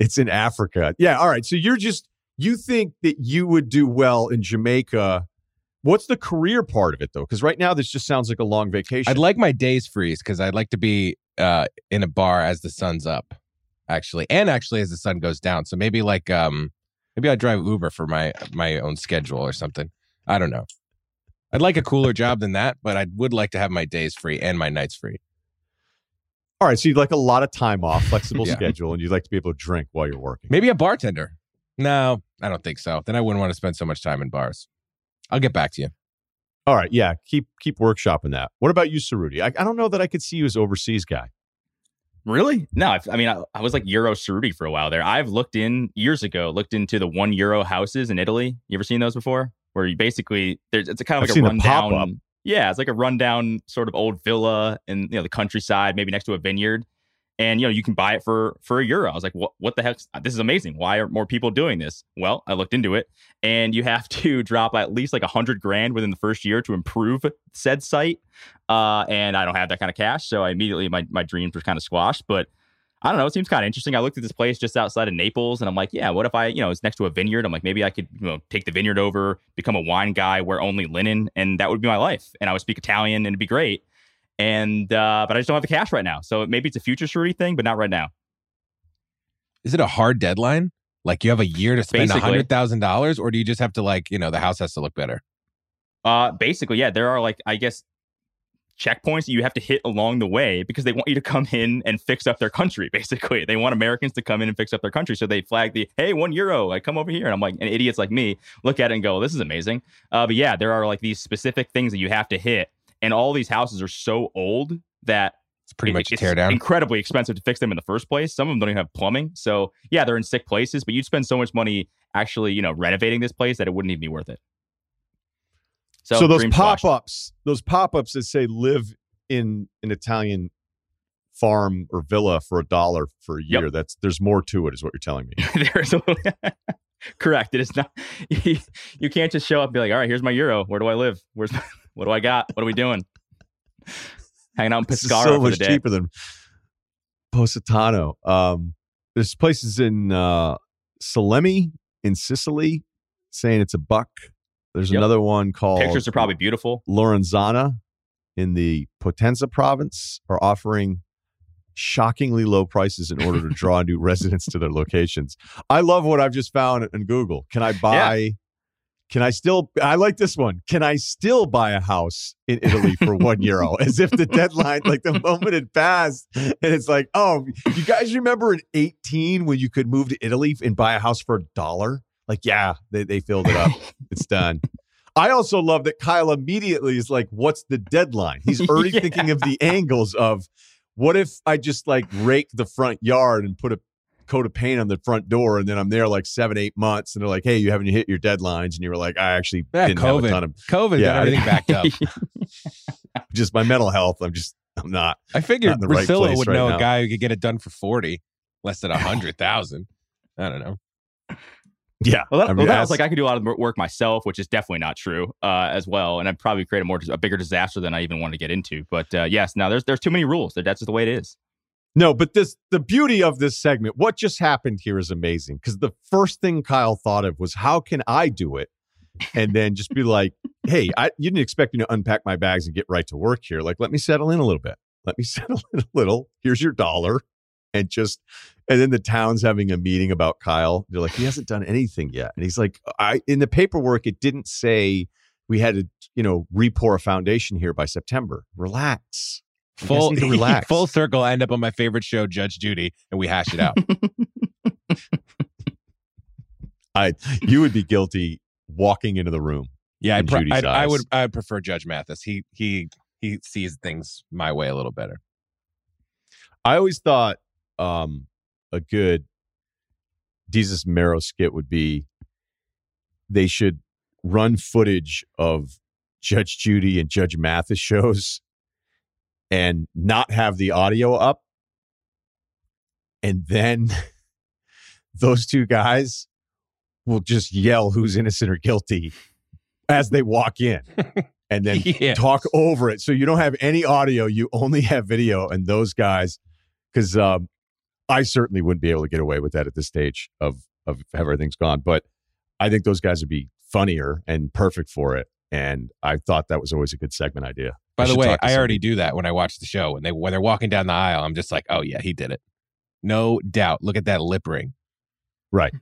it's in Africa. Yeah, all right. So you're just you think that you would do well in Jamaica. What's the career part of it though? Because right now this just sounds like a long vacation. I'd like my days freeze because I'd like to be uh, in a bar as the sun's up, actually, and actually as the sun goes down. So maybe like um, maybe I'd drive Uber for my my own schedule or something. I don't know. I'd like a cooler job than that, but I would like to have my days free and my nights free. all right. So you'd like a lot of time off, flexible Yeah. schedule, and you'd like to be able to drink while you're working. Maybe a bartender. No, I don't think so. Then I wouldn't want to spend so much time in bars. I'll get back to you. All right. Yeah. Keep keep workshopping that. What about you, Ceruti? I, I don't know that I could see you as overseas guy. Really? No, I, I mean, I, I was like Euro Ceruti for a while there. I've looked in years ago, looked into the one euro houses in Italy. You ever seen those before? Where you basically, there's, it's a kind of I've like a rundown. Yeah, it's like a rundown sort of old villa in you know the countryside, maybe next to a vineyard, and you know you can buy it for for a euro. I was like, what what the heck? This is amazing. Why are more people doing this? Well, I looked into it, and you have to drop at least like a hundred grand within the first year to improve said site. Uh, and I don't have that kind of cash, so I immediately my my dreams were kind of squashed. But I don't know. It seems kind of interesting. I looked at this place just outside of Naples, and I'm like, yeah, what if I, you know, it's next to a vineyard? I'm like, maybe I could, you know, take the vineyard over, become a wine guy, wear only linen, and that would be my life. And I would speak Italian, and it'd be great. And uh, but I just don't have the cash right now, so maybe it's a future Ceruti thing, but not right now. Is it a hard deadline? Like you have a year to spend a hundred thousand dollars, or do you just have to like you know the house has to look better? Uh, basically, yeah, there are like I guess checkpoints that you have to hit along the way because they want you to come in and fix up their country. Basically, they want Americans to come in and fix up their country, so they flag the hey one euro, I come over here, and I'm like, and idiots like me look at it and go, this is amazing. Uh, but yeah, there are like these specific things that you have to hit, and all these houses are so old that It's pretty it- much it's tear down. Incredibly expensive to fix them in the first place. Some of them don't even have plumbing. So yeah, they're in sick places, but you'd spend so much money actually, you know, renovating this place that it wouldn't even be worth it. So, So, those pop ups, those pop ups that say live in an Italian farm or villa for a dollar for a Yep. year. That's there's more to it, is what you're telling me. There's a correct. It is not. You, you can't just show up and be like, all right, here's my euro. Where do I live? Where's my, what do I got? What are we doing? Hanging out in Pescara so much cheaper than Positano. Um, there's places in uh, Salemi in Sicily saying it's a buck. There's Yep. another one called Pictures are probably beautiful. Laurenzana in the Potenza province are offering shockingly low prices in order to draw new residents to their locations. I love what I've just found in Google. Can I buy can I still I like this one. Can I still buy a house in Italy for 1 euro? As if the deadline like the moment had passed and it's like, "Oh, you guys remember in 18 when you could move to Italy and buy a house for a dollar?" Like, yeah, they they filled it up. it's done. I also love that Kyle immediately is like, what's the deadline? He's already Yeah. thinking of the angles of what if I just like rake the front yard and put a coat of paint on the front door and then I'm there like seven, eight months and they're like, hey, you haven't hit your deadlines. And you were like, I actually Yeah, didn't have a COVID. ton of COVID Yeah, everything backed up. just my mental health. I'm just, I'm not. I figured Not in right Russillo would right know now. a guy who could get it done for forty, less than a hundred thousand. I don't know. Yeah. Well, that, I mean, well, that was like I could do a lot of the work myself, which is definitely not true uh, as well, and I'd probably create a more a bigger disaster than I even want to get into. But uh, yes, now there's there's too many rules. That's just the way it is. No, but this the beauty of this segment, what just happened here is amazing because the first thing Kyle thought of was how can I do it? And then just be like, hey, I you didn't expect me to unpack my bags and get right to work here. Like, let me settle in a little bit. Let me settle in a little. Here's your dollar. And just, and then the town's having a meeting about Kyle. They're like, he hasn't done anything yet. And he's like, I, in the paperwork, it didn't say we had to, you know, repour a foundation here by September. Relax. Full relax. full circle. I end up on my favorite show, Judge Judy, and we hash it out. I, you would be guilty walking into the room. Yeah, In pro- Judy's I'd, I would. I would prefer Judge Mathis. He he he sees things my way a little better. I always thought um, a good Desus Mero skit would be they should run footage of Judge Judy and Judge Mathis shows and not have the audio up. And then those two guys will just yell who's innocent or guilty as they walk in and then Yeah. talk over it. So you don't have any audio, you only have video. And those guys, because um, I certainly wouldn't be able to get away with that at this stage of of how everything's gone. But I think those guys would be funnier and perfect for it. And I thought that was always a good segment idea. By I the way, I already do that when I watch the show. When they when they're walking down the aisle, I'm just like, oh yeah, he did it. No doubt. Look at that lip ring. right.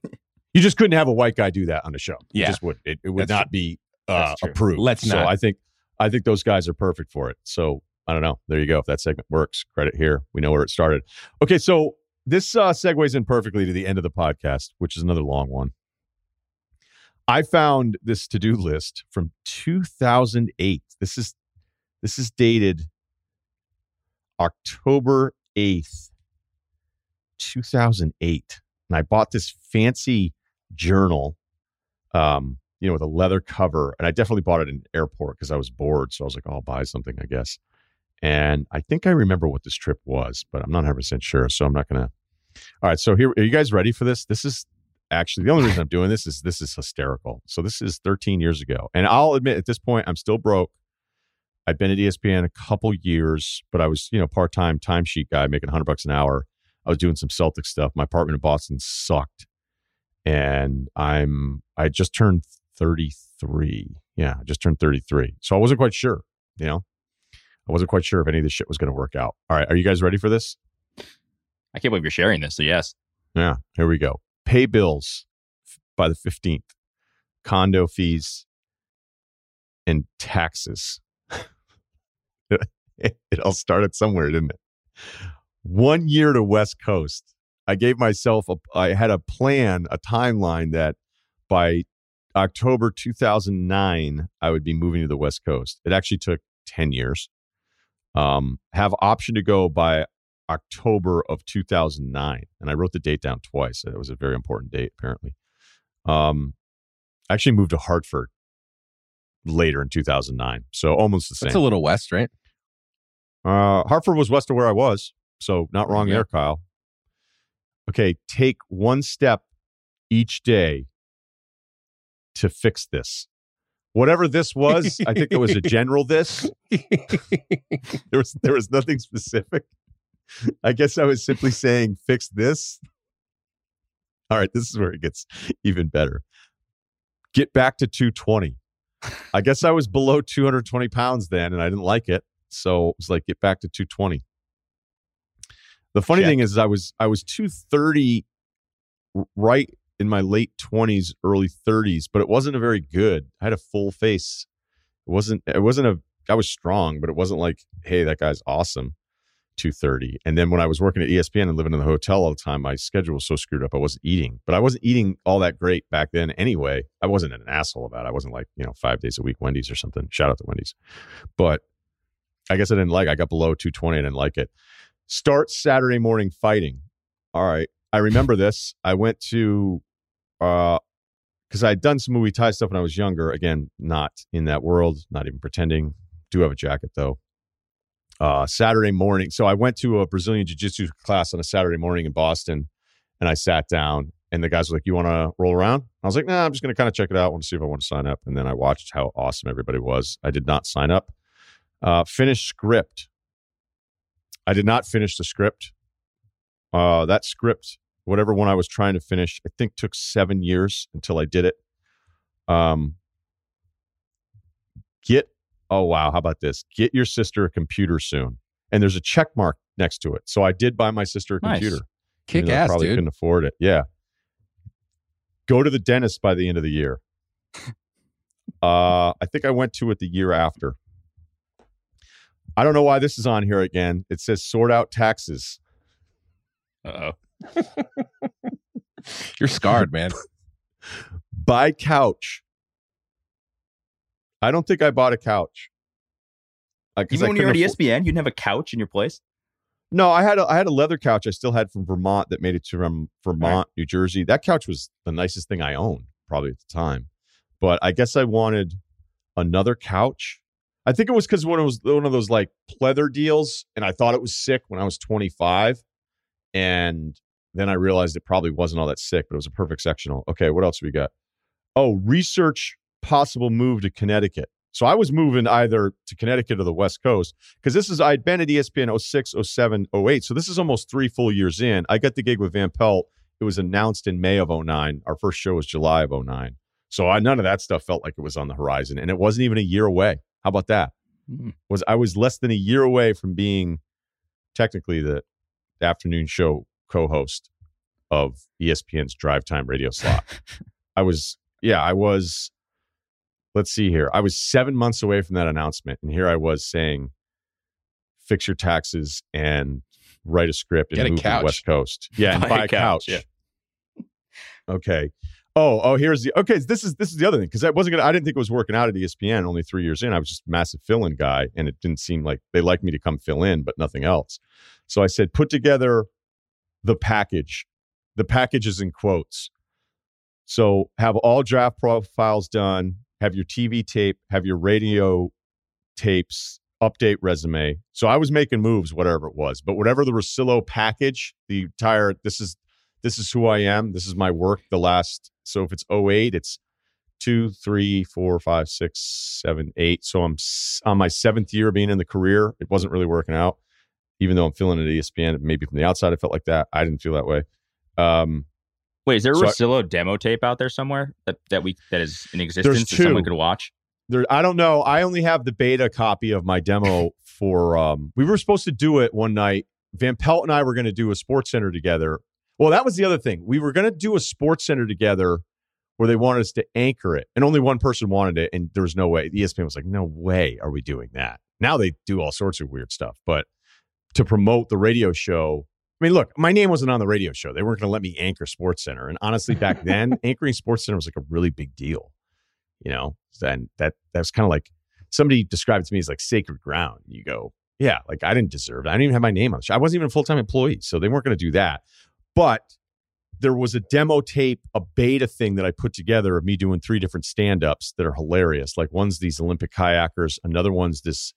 You just couldn't have a white guy do that on the show. Yeah. just would. It, it would That's not be uh, approved. Let's so not. I think I think those guys are perfect for it. So I don't know. There you go. If that segment works, credit here. We know where it started. Okay, so this uh, segues in perfectly to the end of the podcast, which is another long one. I found this to do list from 2008. This is this is dated October 8th, 2008. And I bought this fancy journal, um, you know, with a leather cover. And I definitely bought it in an airport because I was bored. So I was like, oh, I'll buy something, I guess. And I think I remember what this trip was, but I'm not 100% sure. So I'm not to. All right. So here, are you guys ready for this? This is actually the only reason I'm doing this is this is hysterical. So this is 13 years ago. And I'll admit at this point, I'm still broke. I've been at ESPN a couple years, but I was, you know, part time timesheet guy making 100 bucks an hour. I was doing some Celtic stuff. My apartment in Boston sucked. And I'm, I just turned 33. Yeah, I just turned 33. So I wasn't quite sure, you know, I wasn't quite sure if any of this shit was going to work out. All right. Are you guys ready for this? I can't believe you're sharing this. So yes, Yeah, here we go. Pay bills by the 15th, condo fees, and taxes. it, all started somewhere, didn't it? One year to West Coast. I gave myself a, I had a plan, a timeline that by October 2009, I would be moving to the West Coast. It actually took 10 years. Um, have option to go by October of 2009. And I wrote the date down twice. It was a very important date, apparently. Um, I actually moved to Hartford later in 2009. So almost the same. a little west, right? uh, Hartford was west of where I was. So not wrong Yeah. there, Kyle. Okay. Take one step each day to fix this. Whatever this was, I think it was a general this. There was there was nothing specific. I guess I was simply saying fix this. All right, this is where it gets even better. Get back to 220. I guess I was below 220 pounds then and I didn't like it. So it was like get back to 220. The funny Check. thing is I was I was 230 right in my late 20s, early 30s, but it wasn't a very good. I had a full face. It wasn't it wasn't a I was strong, but it wasn't like, hey, that guy's awesome. 230. And then when I was working at ESPN and living in the hotel all the time, my schedule was so screwed up. I wasn't eating, but I wasn't eating all that great back then anyway. I wasn't an asshole about it. I wasn't like, you know, five days a week Wendy's or something. Shout out to Wendy's. But I guess I didn't like I got below 220. I didn't like it. Start Saturday morning fighting. All right. I remember this. I went to uh because I had done some Muay Thai stuff when I was younger. Again, not in that world, not even pretending. Do have a jacket though. Uh, Saturday morning. So I went to a Brazilian Jiu Jitsu class on a Saturday morning in Boston, and I sat down, and the guys were like, "You want to roll around?" I was like, "Nah, I'm just going to kind of check it out. want to see if I want to sign up." And then I watched how awesome everybody was. I did not sign up. Uh, finish script. I did not finish the script. Uh, that script, whatever one I was trying to finish, I think took seven years until I did it. Um, get oh wow, how about this? Get your sister a computer soon. and there's a check mark next to it. So I did buy my sister a Nice. computer. Kick even though I ass, probably dude. couldn't afford it. Yeah. Go to the dentist by the end of the year. uh, I think I went to it the year after. I don't know why this is on here again. It says sort out taxes. Uh oh. You're scarred, man. Buy couch. I don't think I bought a couch. Uh, Even when you were at afford- ESPN, you didn't have a couch in your place. No, I had a I had a leather couch I still had from Vermont that made it to from Vermont, New Jersey. That couch was the nicest thing I owned probably at the time. But I guess I wanted another couch. I think it was because when it was one of those like pleather deals, and I thought it was sick when I was 25. And then I realized it probably wasn't all that sick, but it was a perfect sectional. Okay, what else we got? Oh, research possible move to Connecticut. So I was moving either to Connecticut or the West Coast because this is I'd been at ESPN 06, 07, 08. So this is almost three full years in. I got the gig with Van Pelt. It was announced in May of 09. Our first show was July of 09. So I, none of that stuff felt like it was on the horizon, and it wasn't even a year away. How about that? Hmm. Was I was less than a year away from being technically the afternoon show co-host of ESPN's drive time radio slot. I was, yeah, I was. Let's see here. I was seven months away from that announcement, and here I was saying, "Fix your taxes and write a script and Get a move to the. West Coast." Yeah, and Buy buy, a a couch, couch. yeah. Okay. Oh, oh, here's the okay. This is this is the other thing because I wasn't gonna. I didn't think it was working out at ESPN. Only three years in, I was just a massive fill-in guy, and it didn't seem like they liked me to come fill in, but nothing else. So I said, put together the package. The package is in quotes. So have all draft profiles done. Have your TV tape. Have your radio tapes. Update resume. So I was making moves, whatever it was, but whatever the Russillo package, the entire this is this is who I am. This is my work. The last so if it's 08, it's two, three, four, five, six, seven, eight. So I'm on my seventh year being in the career. It wasn't really working out, even though I'm feeling it at ESPN. Maybe from the outside, it felt like that. I didn't feel that way. Um, Wait, is there a So I- demo tape out there somewhere that, that we that is in existence that someone two. could watch? there, I don't know. I only have the beta copy of my demo for. Um, we were supposed to do it one night. Van Pelt and I were going to do a sports center together. Well, that was the other thing. We were going to do a sports center together where they wanted us to anchor it, and only one person wanted it, and there was no way. The ESPN was like, "No way are we doing that." Now they do all sorts of weird stuff, but to promote the radio show. I mean, look, my name wasn't on the radio show. They weren't going to let me anchor Sports Center, and honestly, back then, anchoring Sports Center was like a really big deal. You know, and that that was kind of like somebody described to me as like sacred ground. You go, yeah, like I didn't deserve it. I didn't even have my name on the show. I wasn't even a full time employee, so they weren't going to do that. But there was a demo tape, a beta thing that I put together of me doing three different stand ups that are hilarious. Like one's these Olympic kayakers, another one's this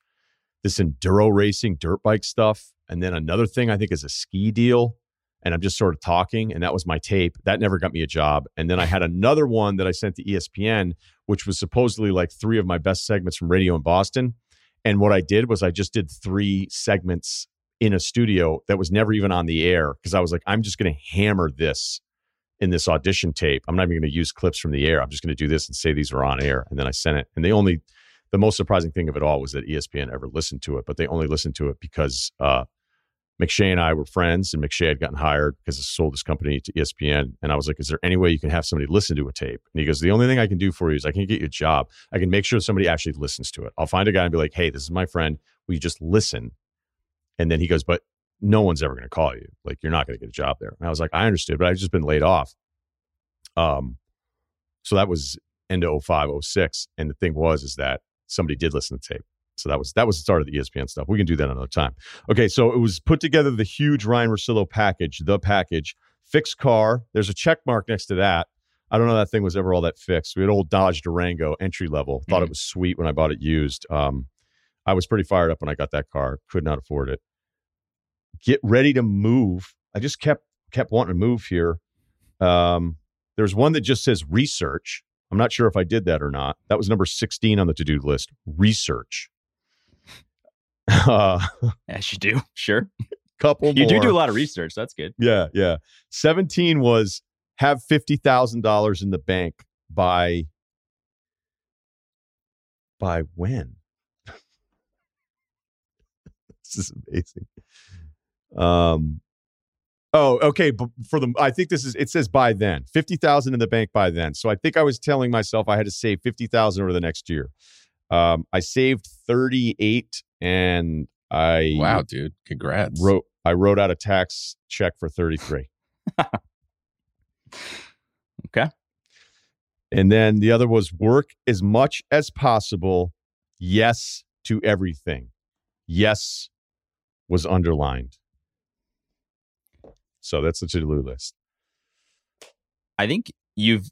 this enduro racing dirt bike stuff, and then another thing I think is a ski deal. And I'm just sort of talking, and that was my tape. That never got me a job. And then I had another one that I sent to ESPN, which was supposedly like three of my best segments from radio in Boston. And what I did was I just did three segments in a studio that was never even on the air because I was like, I'm just going to hammer this in this audition tape. I'm not even going to use clips from the air. I'm just going to do this and say these are on air. And then I sent it. And they only, the most surprising thing of it all was that ESPN ever listened to it, but they only listened to it because uh, McShay and I were friends, and McShay had gotten hired because I sold his company to ESPN. And I was like, "Is there any way you can have somebody listen to a tape?" And he goes, "The only thing I can do for you is I can get you a job. I can make sure somebody actually listens to it. I'll find a guy and be like, "Hey, this is my friend. Will you just listen?" And then he goes, "But no one's ever going to call you. Like, you're not going to get a job there." And I was like, "I understood, but I've just been laid off." Um, so that was end of 05, 06. And the thing was, is that somebody did listen to tape. So that was that was the start of the ESPN stuff. We can do that another time. Okay, so it was put together the huge Ryen Russillo package, the package, fixed car. There's a check mark next to that. I don't know that thing was ever all that fixed. We had old Dodge Durango entry level. Thought it was sweet when I bought it used. Um, I was pretty fired up when I got that car. Could not afford it. Get ready to move. I just kept kept wanting to move here. Um, there's one that just says research. I'm not sure if I did that or not. That was number 16 on the to do list. Research. Uh, Yes, you do. Sure. couple You do do a lot of research. That's good. Yeah, yeah. 17 was have $50,000 in the bank by by when? this is amazing. Um, oh, okay. But for the, I think this is. It says by then, fifty thousand in the bank by then. So I think I was telling myself I had to save fifty thousand over the next year. Um, I saved thirty eight, and I Wow, dude. Congrats. wrote I wrote out a tax check for thirty three. Okay. And then the other was work as much as possible. Yes to everything. Yes was underlined. So that's the to do list. I think you've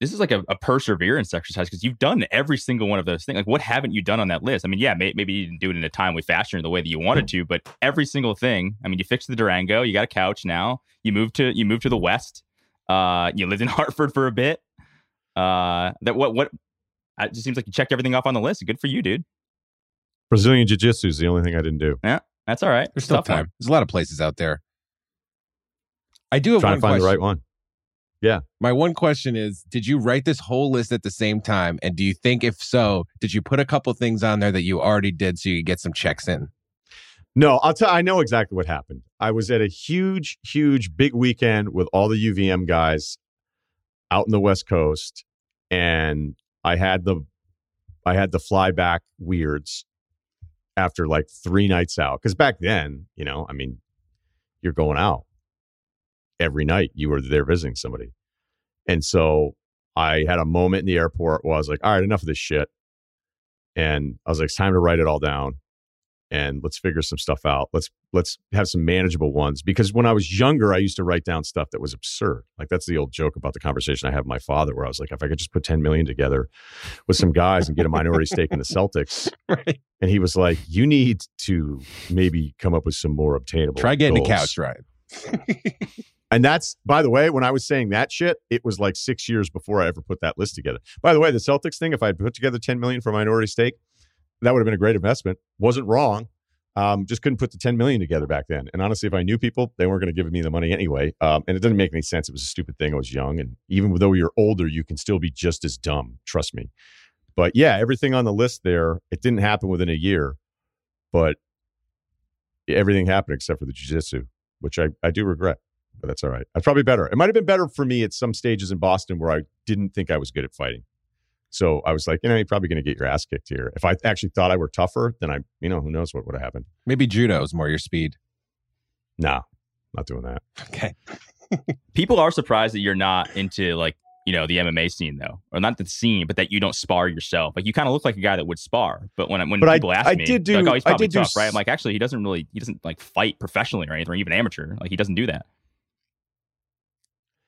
this is like a, a perseverance exercise because you've done every single one of those things. Like, what haven't you done on that list? I mean, yeah, may, maybe you didn't do it in a timely fashion or the way that you wanted to, but every single thing. I mean, you fixed the Durango, you got a couch now, you moved to you moved to the West, uh, you lived in Hartford for a bit. Uh, that what what? It just seems like you checked everything off on the list. Good for you, dude. Brazilian Jiu Jitsu is the only thing I didn't do. Yeah, that's all right. There's still Tough one. time. There's a lot of places out there. I do have Trying one to find question. the right one. Yeah. My one question is Did you write this whole list at the same time? And do you think, if so, did you put a couple things on there that you already did so you could get some checks in? No, I'll tell I know exactly what happened. I was at a huge, huge big weekend with all the UVM guys out in the West Coast, and I had the I had the flyback weirds after like three nights out. Because back then, you know, I mean, you're going out every night. You were there visiting somebody. And so I had a moment in the airport where I was like, all right, enough of this shit. And I was like, it's time to write it all down and let's figure some stuff out. Let's let's have some manageable ones because when I was younger, I used to write down stuff that was absurd. Like that's the old joke about the conversation I have with my father, where I was like, if I could just put ten million together with some guys and get a minority stake in the Celtics, Right. and he was like, you need to maybe come up with some more obtainable. Try getting a couch ride. And that's, by the way, when I was saying that shit, it was like six years before I ever put that list together. By the way, the Celtics thing, if I had put together 10 million for minority stake, that would have been a great investment. Wasn't wrong. Um, just couldn't put the 10 million together back then. And honestly, if I knew people, they weren't going to give me the money anyway. Um, and it didn't make any sense. It was a stupid thing. I was young. And even though you're older, you can still be just as dumb. Trust me. But yeah, everything on the list there, it didn't happen within a year, but everything happened except for the jujitsu, which I, I do regret but that's all right. That's probably better. It might have been better for me at some stages in Boston where I didn't think I was good at fighting. So I was like, you know, you're probably going to get your ass kicked here. If I actually thought I were tougher, then I, you know, who knows what would have happened. Maybe judo is more your speed. Nah, not doing that. Okay. People are surprised that you're not into like you know the MMA scene though, or not the scene, but that you don't spar yourself. Like you kind of look like a guy that would spar, but when when But I- people ask I me, did they're like, do- oh, he's I probably did do tough, right? I'm like, actually, he doesn't really, he doesn't like fight professionally or anything, or even amateur. Like he doesn't do that.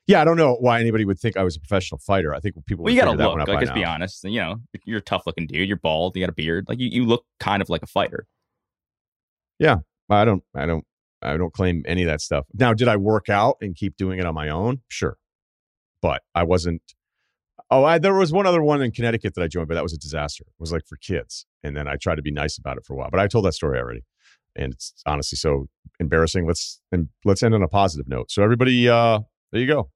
Yeah, I don't know why anybody would think I was a professional fighter. I think people Well, you figure that look. Like, let's be honest. You know, you're a tough looking dude. You're bald. You got a beard. Like you, you look kind of like a fighter. Yeah, I don't, I don't, I don't claim any of that stuff. Now, did I work out and keep doing it on my own? Sure, but I wasn't. Oh, I, there was one other one in Connecticut that I joined, but that was a disaster. It was like for kids, and then I tried to be nice about it for a while. But I told that story already, and it's honestly so embarrassing. Let's and let's end on a positive note. So everybody, uh, there you go.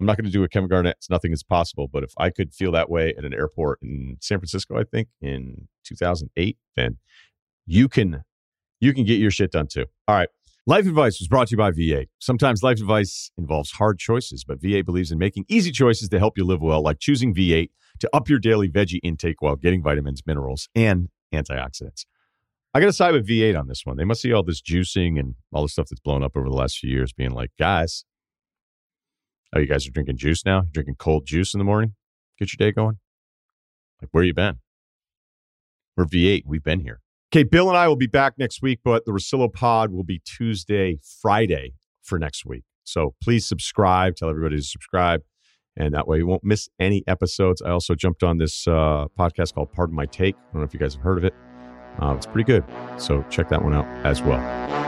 I'm not going to do a Kevin Garnett's Nothing is Possible, but if I could feel that way at an airport in San Francisco, I think in 2008, then you can you can get your shit done too. All right. Life advice was brought to you by V8. Sometimes life advice involves hard choices, but V8 believes in making easy choices to help you live well, like choosing V8 to up your daily veggie intake while getting vitamins, minerals, and antioxidants. I got to side with V8 on this one. They must see all this juicing and all the stuff that's blown up over the last few years, being like, guys, oh, you guys are drinking juice now? You're drinking cold juice in the morning? Get your day going? Like, where you been? We're V8. We've been here. Okay, Bill and I will be back next week, but the Russillo pod will be Tuesday, Friday for next week. So please subscribe. Tell everybody to subscribe. And that way you won't miss any episodes. I also jumped on this uh, podcast called Pardon My Take. I don't know if you guys have heard of it. Uh, it's pretty good. So check that one out as well.